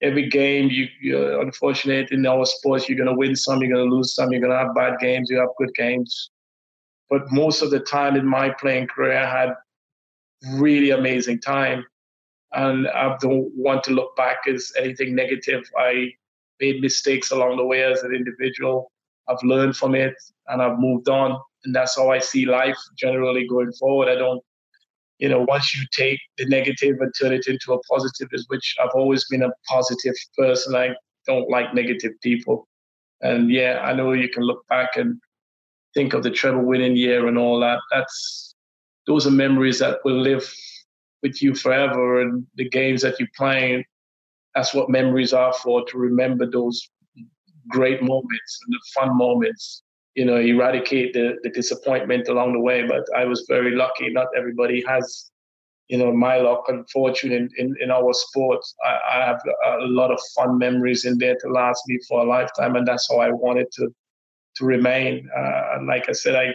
Every game, you, you're unfortunate in our sports, you're gonna win some, you're gonna lose some, you're gonna have bad games, you have good games. But most of the time in my playing career, I had really amazing time. And I don't want to look back as anything negative. I made mistakes along the way as an individual. I've learned from it and I've moved on. And that's how I see life generally going forward. I don't, you know, once you take the negative and turn it into a positive, is which I've always been a positive person. I don't like negative people. And yeah, I know you can look back and think of the treble winning year and all that. That's those are memories that will live with you forever. And the games that you're playing, that's what memories are for, to remember those great moments and the fun moments. You know, eradicate the, the disappointment along the way. But I was very lucky. Not everybody has, you know, my luck and fortune in, in, in our sport I, I have a lot of fun memories in there to last me for a lifetime. And that's how I wanted to to remain. Uh, like I said, I,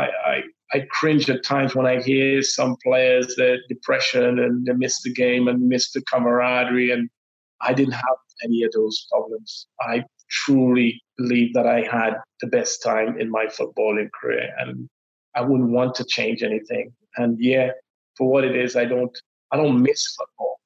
I, I I cringe at times when I hear some players that depression and they miss the game and miss the camaraderie. And I didn't have any of those problems. I truly believe that I had the best time in my footballing career, and I wouldn't want to change anything. And yeah, for what it is, I don't I don't miss football.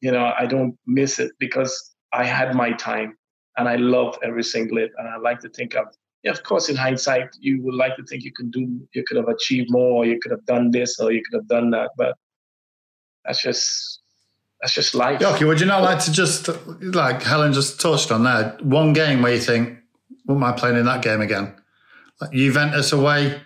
You know, I don't miss it because I had my time and I love every single it. And I like to think I've yeah, of course, in hindsight, you would like to think you can do, you could have achieved more, you could have done this, or you could have done that. But that's just that's just life. Okay, would you not like to just like Helen just touched on that one game where you think, what am I playing in that game again? Like Juventus away,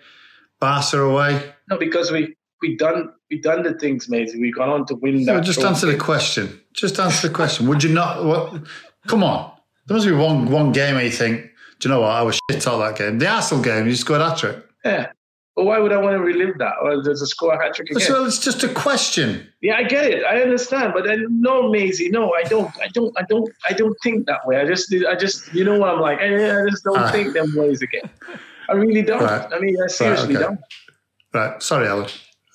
Barca away. No, because we we done we done the things, mate. We've gone on to win that. just answer the question. Just answer the question. Would you not? What? Come on. There must be one one game where you think do you know what? I was shit all that game. The Arsenal game, you scored a hat trick. Yeah. But why would I want to relive that? Or does a score a hat trick again? Well, it's just a question. Yeah, I get it. I understand. But then, no, Maisie, no, I don't. I don't. I don't. I don't think that way. I just, I just, you know what I'm like. I, I just don't right. think them ways again. I really don't. Right. I mean, I seriously right, okay. don't. Right. Sorry, Alan.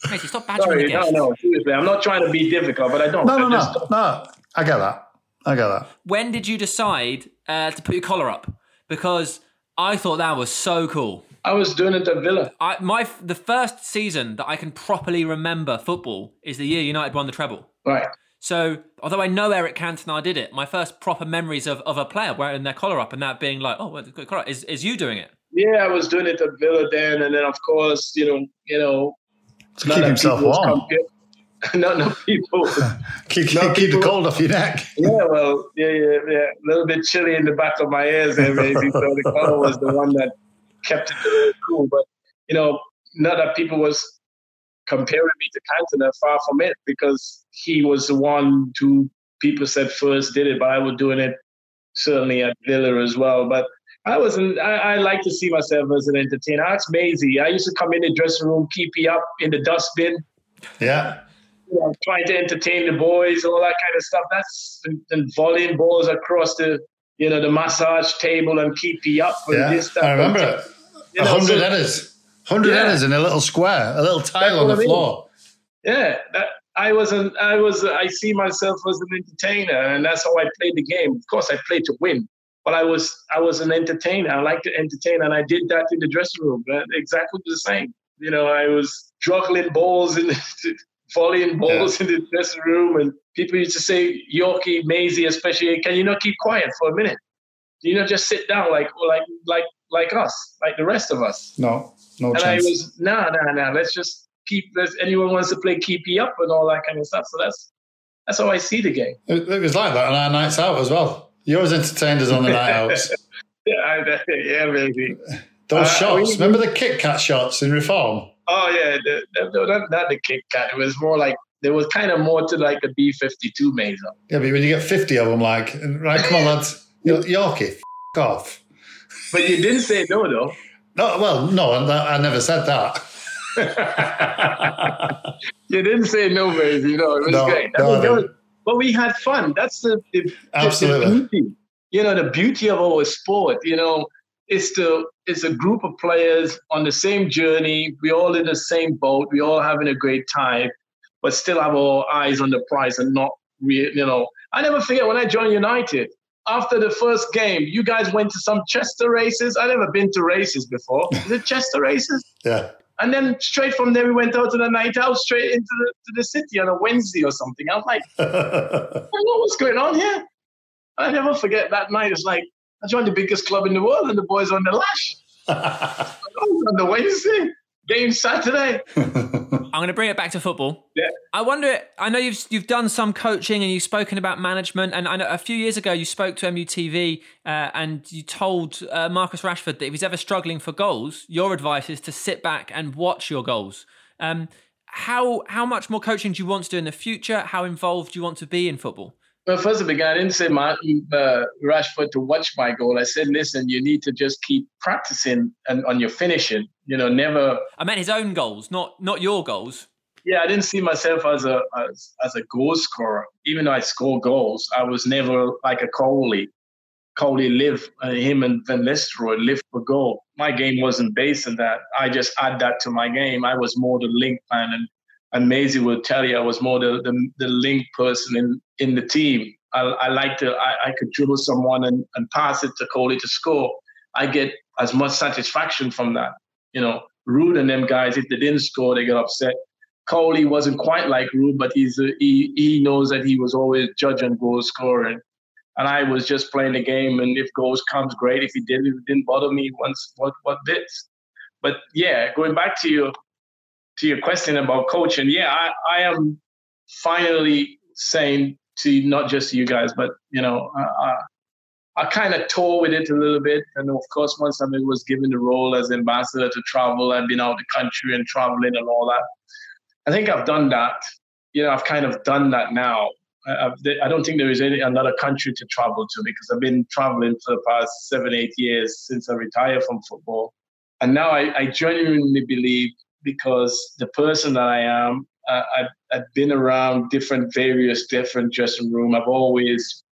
Maisie, stop badgering Sorry, no, no, seriously. I'm not trying to be difficult, but I don't. No, no, I no, no. I get that. I get that. When did you decide uh, to put your collar up? Because I thought that was so cool. I was doing it at Villa. I, my the first season that I can properly remember football is the year United won the treble. Right. So, although I know Eric Cantona did it, my first proper memories of, of a player wearing their collar up and that being like, oh, good collar is is you doing it? Yeah, I was doing it at Villa then, and then of course, you know, you know, to keep himself warm. not enough people. keep, keep, keep the cold off your neck. Yeah, well, yeah, yeah, yeah. A little bit chilly in the back of my ears there, maybe. so the collar was the one that kept it really cool. But you know, not that people was comparing me to Cantona, far from it, because he was the one who people said first did it, but I was doing it certainly at Villa as well. But I wasn't. I, I, like to see myself as an entertainer. That's Maisie. I used to come in the dressing room, keep you up in the dustbin. Yeah you know, trying to entertain the boys, all that kind of stuff. That's and, and volleying balls across the you know, the massage table and keep you up. And Yeah, this, that, I remember it. You A know, hundred so- headers. Hundred Yeah. headers in a little square, a little tile on the I mean. floor. Yeah, that, I was an I was I see myself as an entertainer, and that's how I played the game. Of course, I played to win, but I was I was an entertainer. I like to entertain, and I did that in the dressing room. Exactly the same. You know, I was juggling balls and volleying balls in the dressing room, and people used to say, "Yorkie, Maisie, especially, can you not keep quiet for a minute? Do you not just sit down like like like like us, like the rest of us?" No, no And I was, nah, nah, nah. Let's just keep. Let's, anyone wants to play keep you up and all that kind of stuff. So that's that's how I see the game. It, it was like that on our nights out as well. You always entertained us on the night outs. Yeah, I, yeah, maybe. Those Uh, shots. we- Remember the Kit Kat shots in Reform? Oh yeah, the, the, the, not, not the Kit Kat. It was more like there was kind of more to like a B fifty two Mazer. Yeah, but when you get 50 of them, like, right, come on, lads. You're, Yorkie, f- off. But you didn't say no though. No, well, no, I, never said that. You didn't say no, baby. You know, it was No, great. no, I mean, I there didn't. was- but we had fun. That's the, the, the- Absolutely. the beauty. You know, the beauty of our sport. You know, it's the it's a group of players on the same journey. We all in the same boat. We all having a great time, but still have our eyes on the prize and not. Re- you know, I never forget when I joined United. After the first game, you guys went to some Chester races. I never been to races before. Is it Chester races? Yeah. And then straight from there, we went out to the night out, straight into the, to the city on a Wednesday or something. I was like, I don't know what's going on here. I never forget that night. It's like, I joined the biggest club in the world and the boys on the lash. on the Wednesday, game Saturday. I'm going to bring it back to football. Yeah. I wonder. I know you've you've done some coaching and you've spoken about management. And I know a few years ago you spoke to MUTV uh, and you told uh, Marcus Rashford that if he's ever struggling for goals, your advice is to sit back and watch your goals. Um, how how much more coaching do you want to do in the future? How involved do you want to be in football? Well, first of all, I didn't say my, uh, Rashford to watch my goal. I said, listen, you need to just keep practicing and on your finishing. You know, never I meant his own goals, not not your goals. yeah, I didn't see myself as a as, as a goal scorer. Even though I score goals, I was never like a Coley. Coley lived, uh, him and Van Nistelrooy lived for goal. My game wasn't based on that. I just add that to my game. I was more the link man, and and Maisie will tell you I was more the the, the link person in in the team. I, I like to I, I could dribble someone and, and pass it to Coley to score. I get as much satisfaction from that. You know, Ruud and them guys, if they didn't score, they get upset. Coley wasn't quite like Ruud, but he's a, he he knows that he was always judge on goal scoring, and I was just playing the game. And if goals comes, great. If he didn't, it didn't bother me. Once what what did? But yeah, going back to your to your question about coaching, yeah, I I am finally saying to not just you guys, but you know, I, I, I kind of tore with it a little bit. And of course, once I was given the role as ambassador to travel, I've been out the country and traveling and all that. I think I've done that. You know, I've kind of done that now. I, I don't think there is any another country to travel to because I've been traveling for the past seven, eight years since I retired from football. And now I, I genuinely believe because the person that I am, uh, I've, I've been around different, various different dressing room. I've always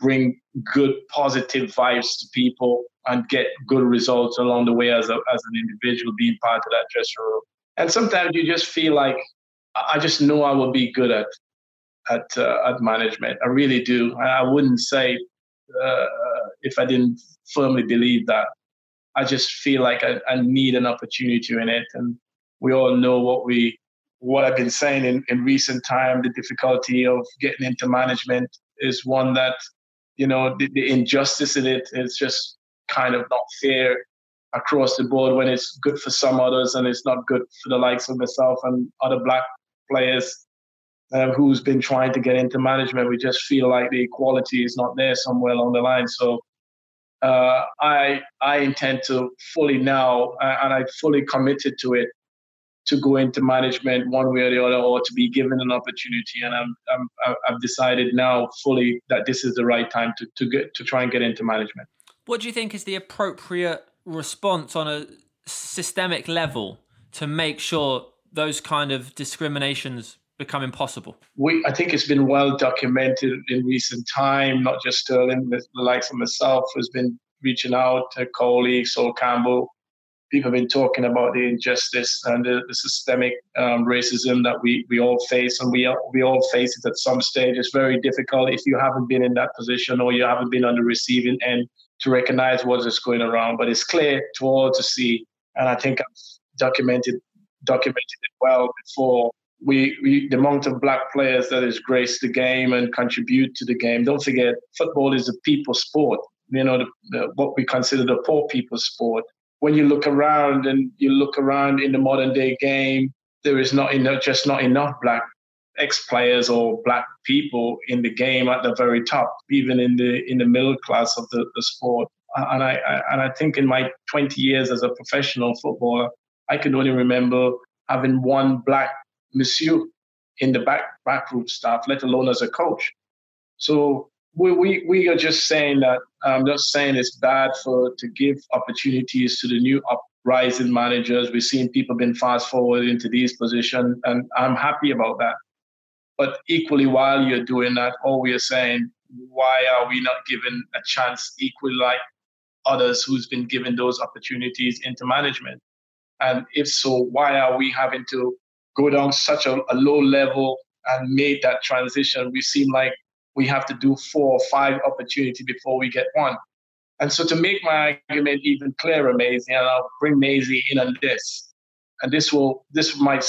bring good, positive vibes to people and get good results along the way as, a, as an individual being part of that dressing room. And sometimes you just feel like I just know I will be good at at uh, at management. I really do. I wouldn't say uh, if I didn't firmly believe that. I just feel like I, I need an opportunity in it, and we all know what we what I've been saying in, in recent time. The difficulty of getting into management is one that you know the, the injustice in it is just kind of not fair across the board when it's good for some others and it's not good for the likes of myself and other black players uh, who's been trying to get into management. We just feel like the equality is not there somewhere along the line. So uh, I I intend to fully now, uh, and I fully committed to it, to go into management one way or the other, or to be given an opportunity. And I'm, I'm I've decided now fully that this is the right time to to get to try and get into management. What do you think is the appropriate response on a systemic level to make sure those kind of discriminations become impossible? We, I think it's been well documented in recent time. Not just Sterling, the, the likes of myself has been reaching out to Coley, Sol Campbell. People have been talking about the injustice and the, the systemic um, racism that we, we all face, and we we all face it at some stage. It's very difficult if you haven't been in that position or you haven't been on the receiving end to recognize what is going around. But it's clear to all to see, and I think I've documented documented it well before. We, we the amount of black players that has graced the game and contribute to the game. Don't forget, football is a people sport. You know, the, the, what we consider the poor people's sport. When you look around and you look around in the modern day game, there is not enough, just not enough black ex players or black people in the game at the very top, even in the in the middle class of the, the sport. And I, I and I think in my 20 years as a professional footballer, I can only remember having one black monsieur in the back backroom staff, let alone as a coach. So we, we, we are just saying that I'm just saying it's bad for to give opportunities to the new uprising managers. We're seeing people being fast forward into these positions, and I'm happy about that. But equally, while you're doing that, all we are saying, why are we not given a chance equally like others who's been given those opportunities into management? And if so, why are we having to go down such a, a low level and made that transition? We seem like we have to do four or five opportunity before we get one. And so to make my argument even clearer, Maisie, and I'll bring Maisie in on this, and this will this might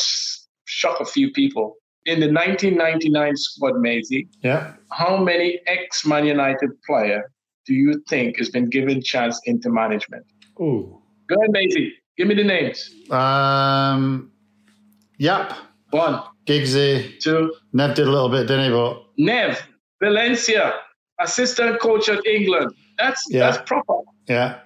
shock a few people. In the 1999 squad, Maisie, yeah, how many ex-Man United player do you think has been given chance into management? Ooh. Go ahead, Maisie. Give me the names. Um, Yep. One. Giggsy. Two. Nev did a little bit, didn't he? But Nev. Valencia. Assistant coach at England. That's Yeah. that's proper. yeah.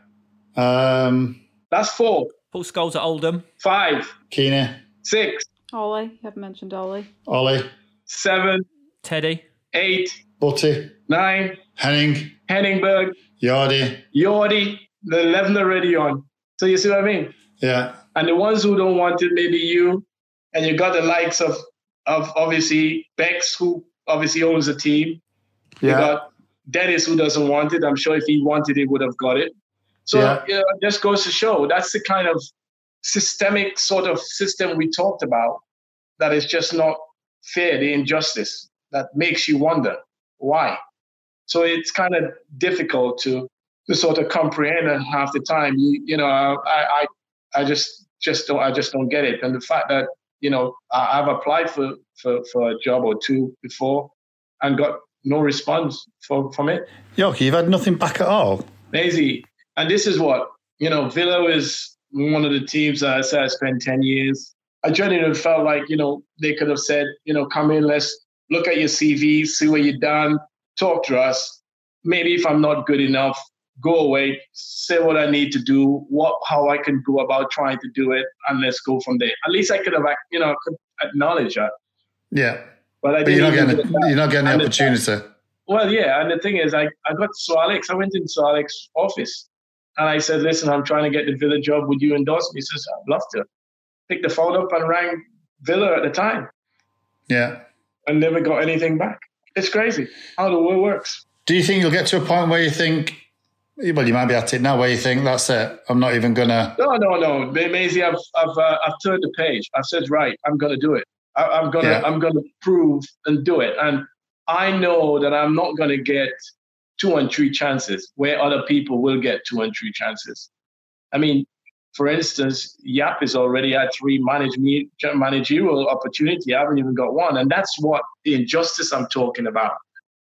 Um, That's four. Paul Scholes at Oldham. Five. Keeney. Six. Ollie, haven't mentioned Ollie. Ollie. Seven. Teddy. Eight. Butty. Nine. Henning. Henningberg. Yardy. Jordi. The 11 already on. So you see what I mean? Yeah. And the ones who don't want it, maybe you, and you got the likes of of obviously Becks, who obviously owns the team. You Yeah. got Dennis, who doesn't want it. I'm sure if he wanted it, he would have got it. So Yeah. you know, it just goes to show that's the kind of systemic sort of system we talked about that is just not fair. The injustice that makes you wonder why. So it's kind of difficult to to sort of comprehend and half the time. You you know I I I just just don't I just don't get it. And the fact that you know I, I've applied for, for for a job or two before and got no response from from it. Yorkie, you've had nothing back at all. Maisie, and this is what you know. Villa is one of the teams that I said I spent ten years. I genuinely felt like you know they could have said you know come in, let's look at your CV, see what you've done, talk to us. Maybe if I'm not good enough, go away, say what I need to do, what how I can go about trying to do it, and let's go from there. At least I could have you know could acknowledge that. Yeah. But I But you're not getting that. you're not getting the opportunity. Well, yeah, and the thing is, I, I got to Sir Alex. I went into Sir Alex's office and I said, "Listen, I'm trying to get the Villa job. Would you endorse me?" He says, "I'd love to." Picked the phone up and rang Villa at the time, Yeah. and never got anything back. It's crazy how the world works. Do you think you'll get to a point where you think well, you might be at it now where you think that's it. I'm not even gonna No, no, no, Ma- Maisie, I've I've uh, I've turned the page. I've said, right, I'm going to do it. I, I'm gonna Yeah. I'm gonna prove and do it. And I know that I'm not going to get two and three chances where other people will get two and three chances. I mean, for instance, Jaap has already had three manage managerial opportunity. I haven't even got one, and that's what the injustice I'm talking about.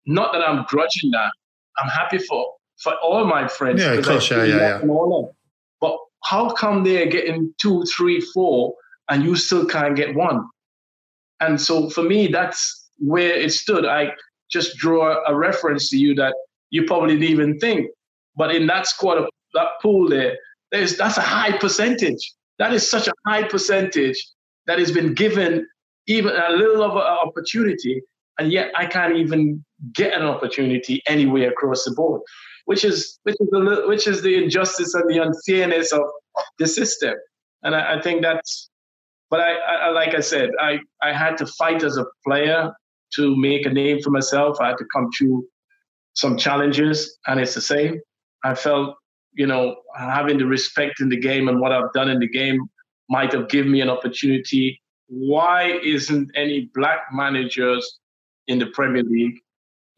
Not that I'm grudging that. I'm happy for for all my friends. Yeah, of course, yeah, yeah, yeah. and all them. But how come they're getting two, three, four, and you still can't get one? And so for me, that's where it stood. I just draw a reference to you that you probably didn't even think. But in that squad, that pool there, there's that's a high percentage. That is such a high percentage that has been given even a little of an opportunity, and yet I can't even get an opportunity anywhere across the board, which is which is the which is the injustice and the unfairness of the system. And I, I think that's but I, I, like I said, I, I had to fight as a player to make a name for myself. I had to come through some challenges, and it's the same. I felt, you know, having the respect in the game and what I've done in the game might have given me an opportunity. Why isn't any black managers in the Premier League?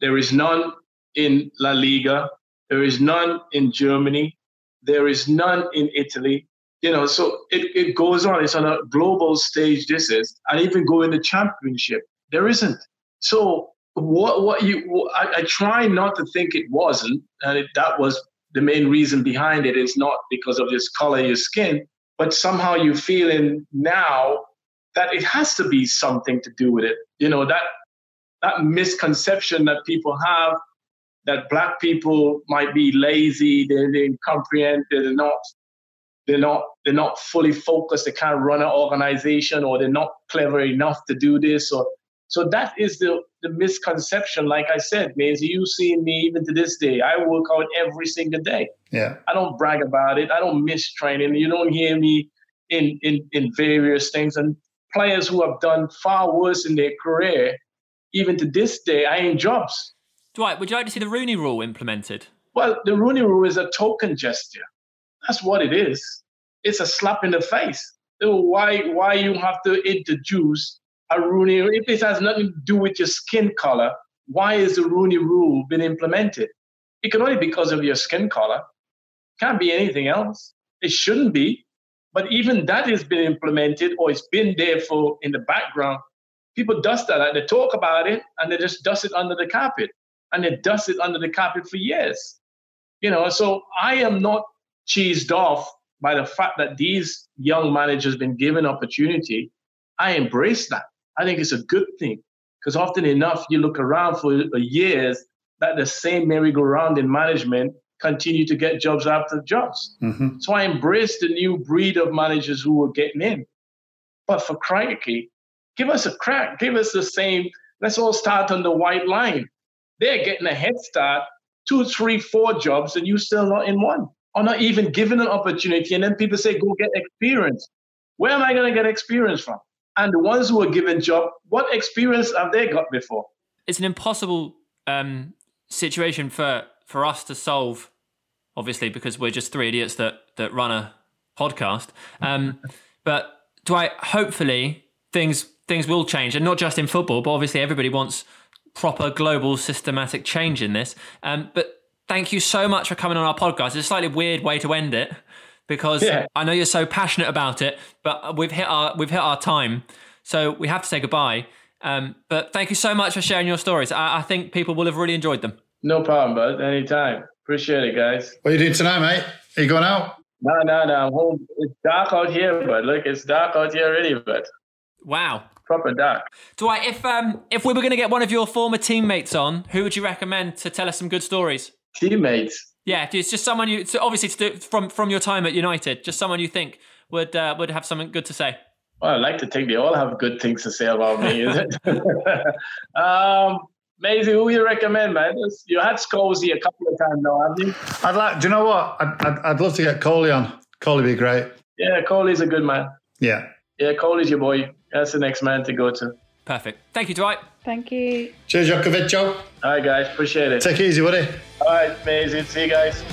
There is none in La Liga. There is none in Germany. There is none in Italy. You know, so it, it goes on. It's on a global stage, this is, and even go the championship. There isn't. So what what you I, I try not to think it wasn't, and it, that was the main reason behind it is not because of this color your skin, but somehow you're feeling now that it has to be something to do with it. You know, that that misconception that people have that black people might be lazy, they, they comprehend, they're not, they're not, they're not fully focused, they can't run an organization, or they're not clever enough to do this, or so that is the, the misconception. Like I said, Maisie, you see me even to this day. I work out every single day. Yeah. I don't brag about it. I don't miss training. You don't hear me in, in, in various things. And players who have done far worse in their career, even to this day, I ain't jobs. Dwight, would you like to see the Rooney rule implemented? Well, the Rooney rule is a token gesture. That's what it is. It's a slap in the face. So why why you have to introduce a Rooney, if it has nothing to do with your skin color, why is the Rooney rule been implemented? It can only be because of your skin color. Can't be anything else. It shouldn't be. But even that has been implemented or it's been there for in the background. People dust that. And they talk about it and they just dust it under the carpet. And they dust it under the carpet for years. You know, so I am not cheesed off by the fact that these young managers been given opportunity. I embrace that. I think it's a good thing because often enough you look around for years that the same merry-go-round in management continue to get jobs after jobs. Mm-hmm. So I embrace the new breed of managers who were getting in. But for crikey, give us a crack. Give us the same. Let's all start on the white line. They're getting a head start, two, three, four jobs, and you still not in one, or not even given an opportunity. And then people say, "Go get experience." Where am I going to get experience from? and the ones who are given job, what experience have they got before? It's an impossible um, situation for for us to solve, obviously, because we're just three idiots that that run a podcast. Um, but Dwight, hopefully things things will change, and not just in football, but obviously everybody wants proper global systematic change in this. Um, but thank you so much for coming on our podcast. It's a slightly weird way to end it because yeah. I know you're so passionate about it, but we've hit our we've hit our time, so we have to say goodbye. Um, but thank you so much for sharing your stories. I, I, think people will have really enjoyed them. No problem, bud. Anytime. Appreciate it, guys. What are you doing tonight, mate? Are you going out? No, no, no. I'm home. It's dark out here, but look, it's dark out here already, but. Wow. Proper dark. Dwight, if um if we were going to get one of your former teammates on, who would you recommend to tell us some good stories? Teammates. Yeah, it's just someone you so obviously to do, from from your time at United, just someone you think would uh, would have something good to say. Well, I like to think they all have good things to say about me. Is it? um, Maisie, who you recommend, man? You had Scholesy a couple of times now, haven't you? I'd like. Do you know what? I'd, I'd, I'd love to get Coley on. Coley would be great. Yeah, Coley's a good man. Yeah. Yeah, Coley's your boy. That's the next man to go to. Perfect. Thank you, Dwight. Thank you. Cheers, Djokovic, Joe. All right, guys. Appreciate it. Take it easy, Woody. All right, amazing. See you guys.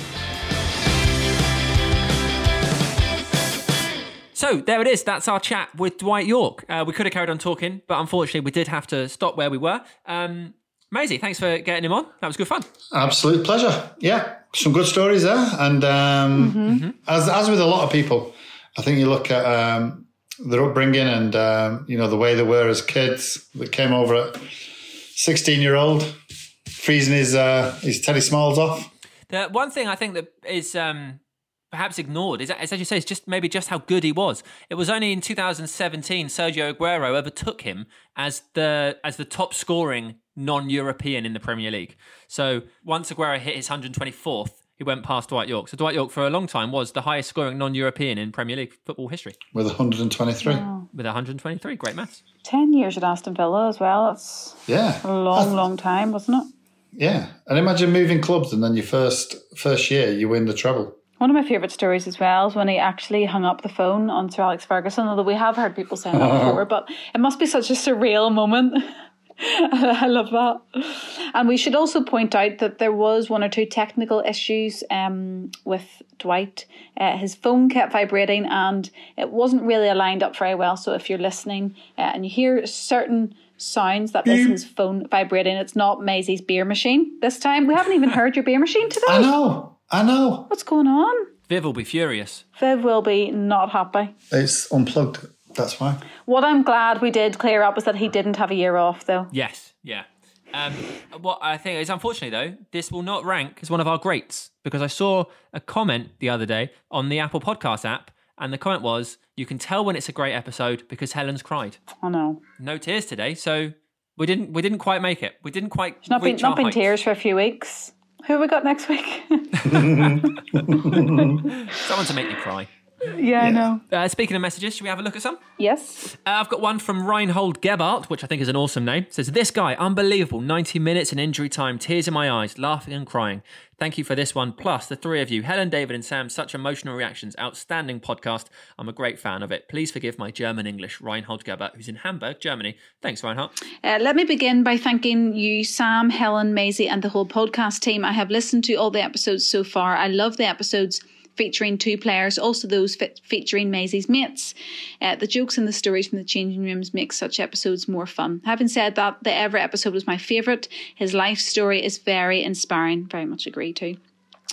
So there it is. That's our chat with Dwight Yorke. Uh, we could have carried on talking, but unfortunately, we did have to stop where we were. Um, Maisie, thanks for getting him on. That was good fun. Absolute pleasure. Yeah, some good stories there. And um, mm-hmm. as as with a lot of people, I think you look at um, their upbringing and um, you know the way they were as kids that came over at 16 year old freezing his uh, his Teddy Smalls off. The one thing I think that is um, perhaps ignored is, as you say, it's just maybe just how good he was. It was only in 2017 Sergio Aguero overtook him as the as the top scoring non-European in the Premier League. So once Aguero hit his 124th, he went past Dwight Yorke. So Dwight Yorke, for a long time, was the highest scoring non-European in Premier League football history with 123. Wow. With 123, great maths. Ten years at Aston Villa as well. That's yeah, a long, long time, wasn't it? Yeah, and imagine moving clubs and then your first first year you win the treble. One of my favourite stories as well is when he actually hung up the phone on Sir Alex Ferguson, although we have heard people saying that before, but it must be such a surreal moment. I love that. And we should also point out that there was one or two technical issues um, with Dwight. Uh, his phone kept vibrating and it wasn't really aligned up very well. So if you're listening uh, and you hear certain sounds that is his phone vibrating, it's not Maisie's beer machine this time. We haven't even heard your beer machine today. I know. I know. What's going on? Viv will be furious. Viv will be not happy. It's unplugged. That's why. What I'm glad we did clear up is that he didn't have a year off, though. Yes, yeah. Um, what I think is unfortunately though, this will not rank as one of our greats because I saw a comment the other day on the Apple Podcast app, and the comment was, "You can tell when it's a great episode because Helen's cried." I know. No tears today, so we didn't we didn't quite make it. We didn't quite Not been not been heights. tears for a few weeks. Who have we got next week? Someone to make you cry. Yeah, I know. Uh, speaking of messages, should we have a look at some? Yes. Uh, I've got one from Reinhold Gebhardt, which I think is an awesome name. It says, This guy, unbelievable. 90 minutes in injury time, tears in my eyes, laughing and crying. Thank you for this one. Plus, the three of you, Helen, David, and Sam, such emotional reactions. Outstanding podcast. I'm a great fan of it. Please forgive my German English, Reinhold Gebhardt, who's in Hamburg, Germany. Thanks, Reinhold. Uh, let me begin by thanking you, Sam, Helen, Maisie, and the whole podcast team. I have listened to all the episodes so far. I love the episodes featuring two players, also those fe- featuring Maisie's mates. Uh, the jokes and the stories from the changing rooms make such episodes more fun. Having said that, the Evra episode was my favourite. His life story is very inspiring. Very much agree too.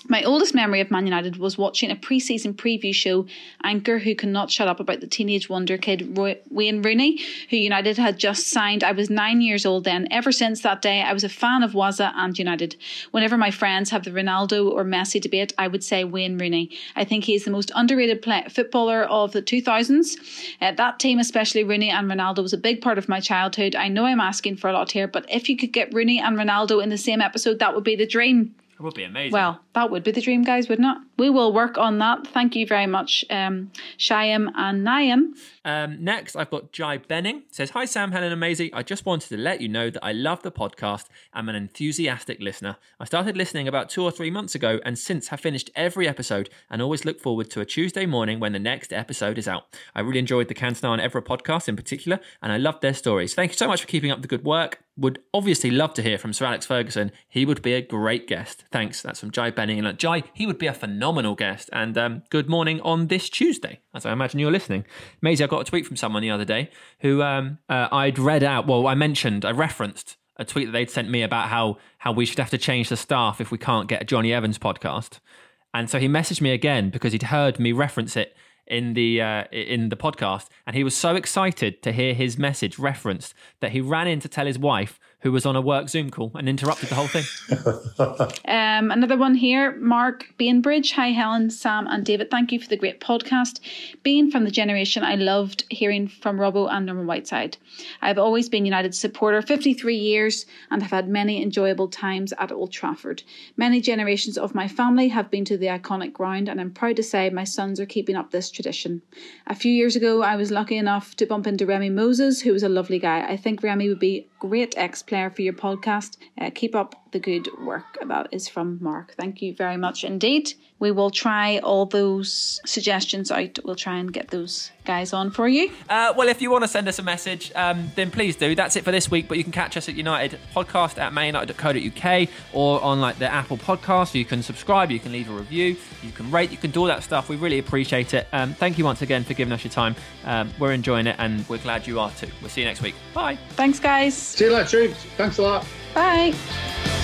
My oldest memory of Man United was watching a pre-season preview show anchor who cannot shut up about the teenage wonder kid Roy- Wayne Rooney, who United had just signed. I was nine years old then. Ever since that day, I was a fan of Waza and United. Whenever my friends have the Ronaldo or Messi debate, I would say Wayne Rooney. I think he is the most underrated play- footballer of the 2000s. Uh, that team, especially Rooney and Ronaldo, was a big part of my childhood. I know I'm asking for a lot here, but if you could get Rooney and Ronaldo in the same episode, that would be the dream. It would be amazing. Well, that would be the dream, guys, wouldn't it? We will work on that. Thank you very much, um, Shyam and Nayan. Um, next, I've got Jai Benning. Says, Hi, Sam, Helen, and Maisie. I just wanted to let you know that I love the podcast. I'm an enthusiastic listener. I started listening about two or three months ago and since have finished every episode and always look forward to a Tuesday morning when the next episode is out. I really enjoyed the Cantona and Evra podcast in particular, and I loved their stories. Thank you so much for keeping up the good work. Would obviously love to hear from Sir Alex Ferguson. He would be a great guest. Thanks. That's from Jai Benning. And uh, Jai, he would be a phenomenal guest. And um, good morning on this Tuesday, as I imagine you're listening. Maisie, I got a tweet from someone the other day who um, uh, I'd read out. Well, I mentioned, I referenced a tweet that they'd sent me about how how we should have to change the staff if we can't get a Jonny Evans podcast. And so he messaged me again because he'd heard me reference it in the uh, in the podcast, and he was so excited to hear his message referenced that he ran in to tell his wife, who was on a work Zoom call, and interrupted the whole thing. Um, another one here, Mark Bainbridge. Hi, Helen, Sam, and David. Thank you for the great podcast. Being from the generation I loved hearing from Robbo and Norman Whiteside. I've always been United supporter, 53 years, and have had many enjoyable times at Old Trafford. Many generations of my family have been to the iconic ground, and I'm proud to say my sons are keeping up this tradition. A few years ago, I was lucky enough to bump into Remi Moses, who was a lovely guy. I think Remi would be a great ex player for your podcast. Uh, keep up the good work. That is from Mark. Thank you very much indeed. We will try all those suggestions out. We'll try and get those guys on for you. Uh, well, if you want to send us a message, um, then please do. That's it for this week. But you can catch us at United Podcast at manunited.co.uk or on like the Apple Podcast. You can subscribe, you can leave a review, you can rate, you can do all that stuff. We really appreciate it. Um, thank you once again for giving us your time. Um, we're enjoying it, and we're glad you are too. We'll see you next week. Bye. Thanks, guys. See you later, troops. Thanks a lot. Bye.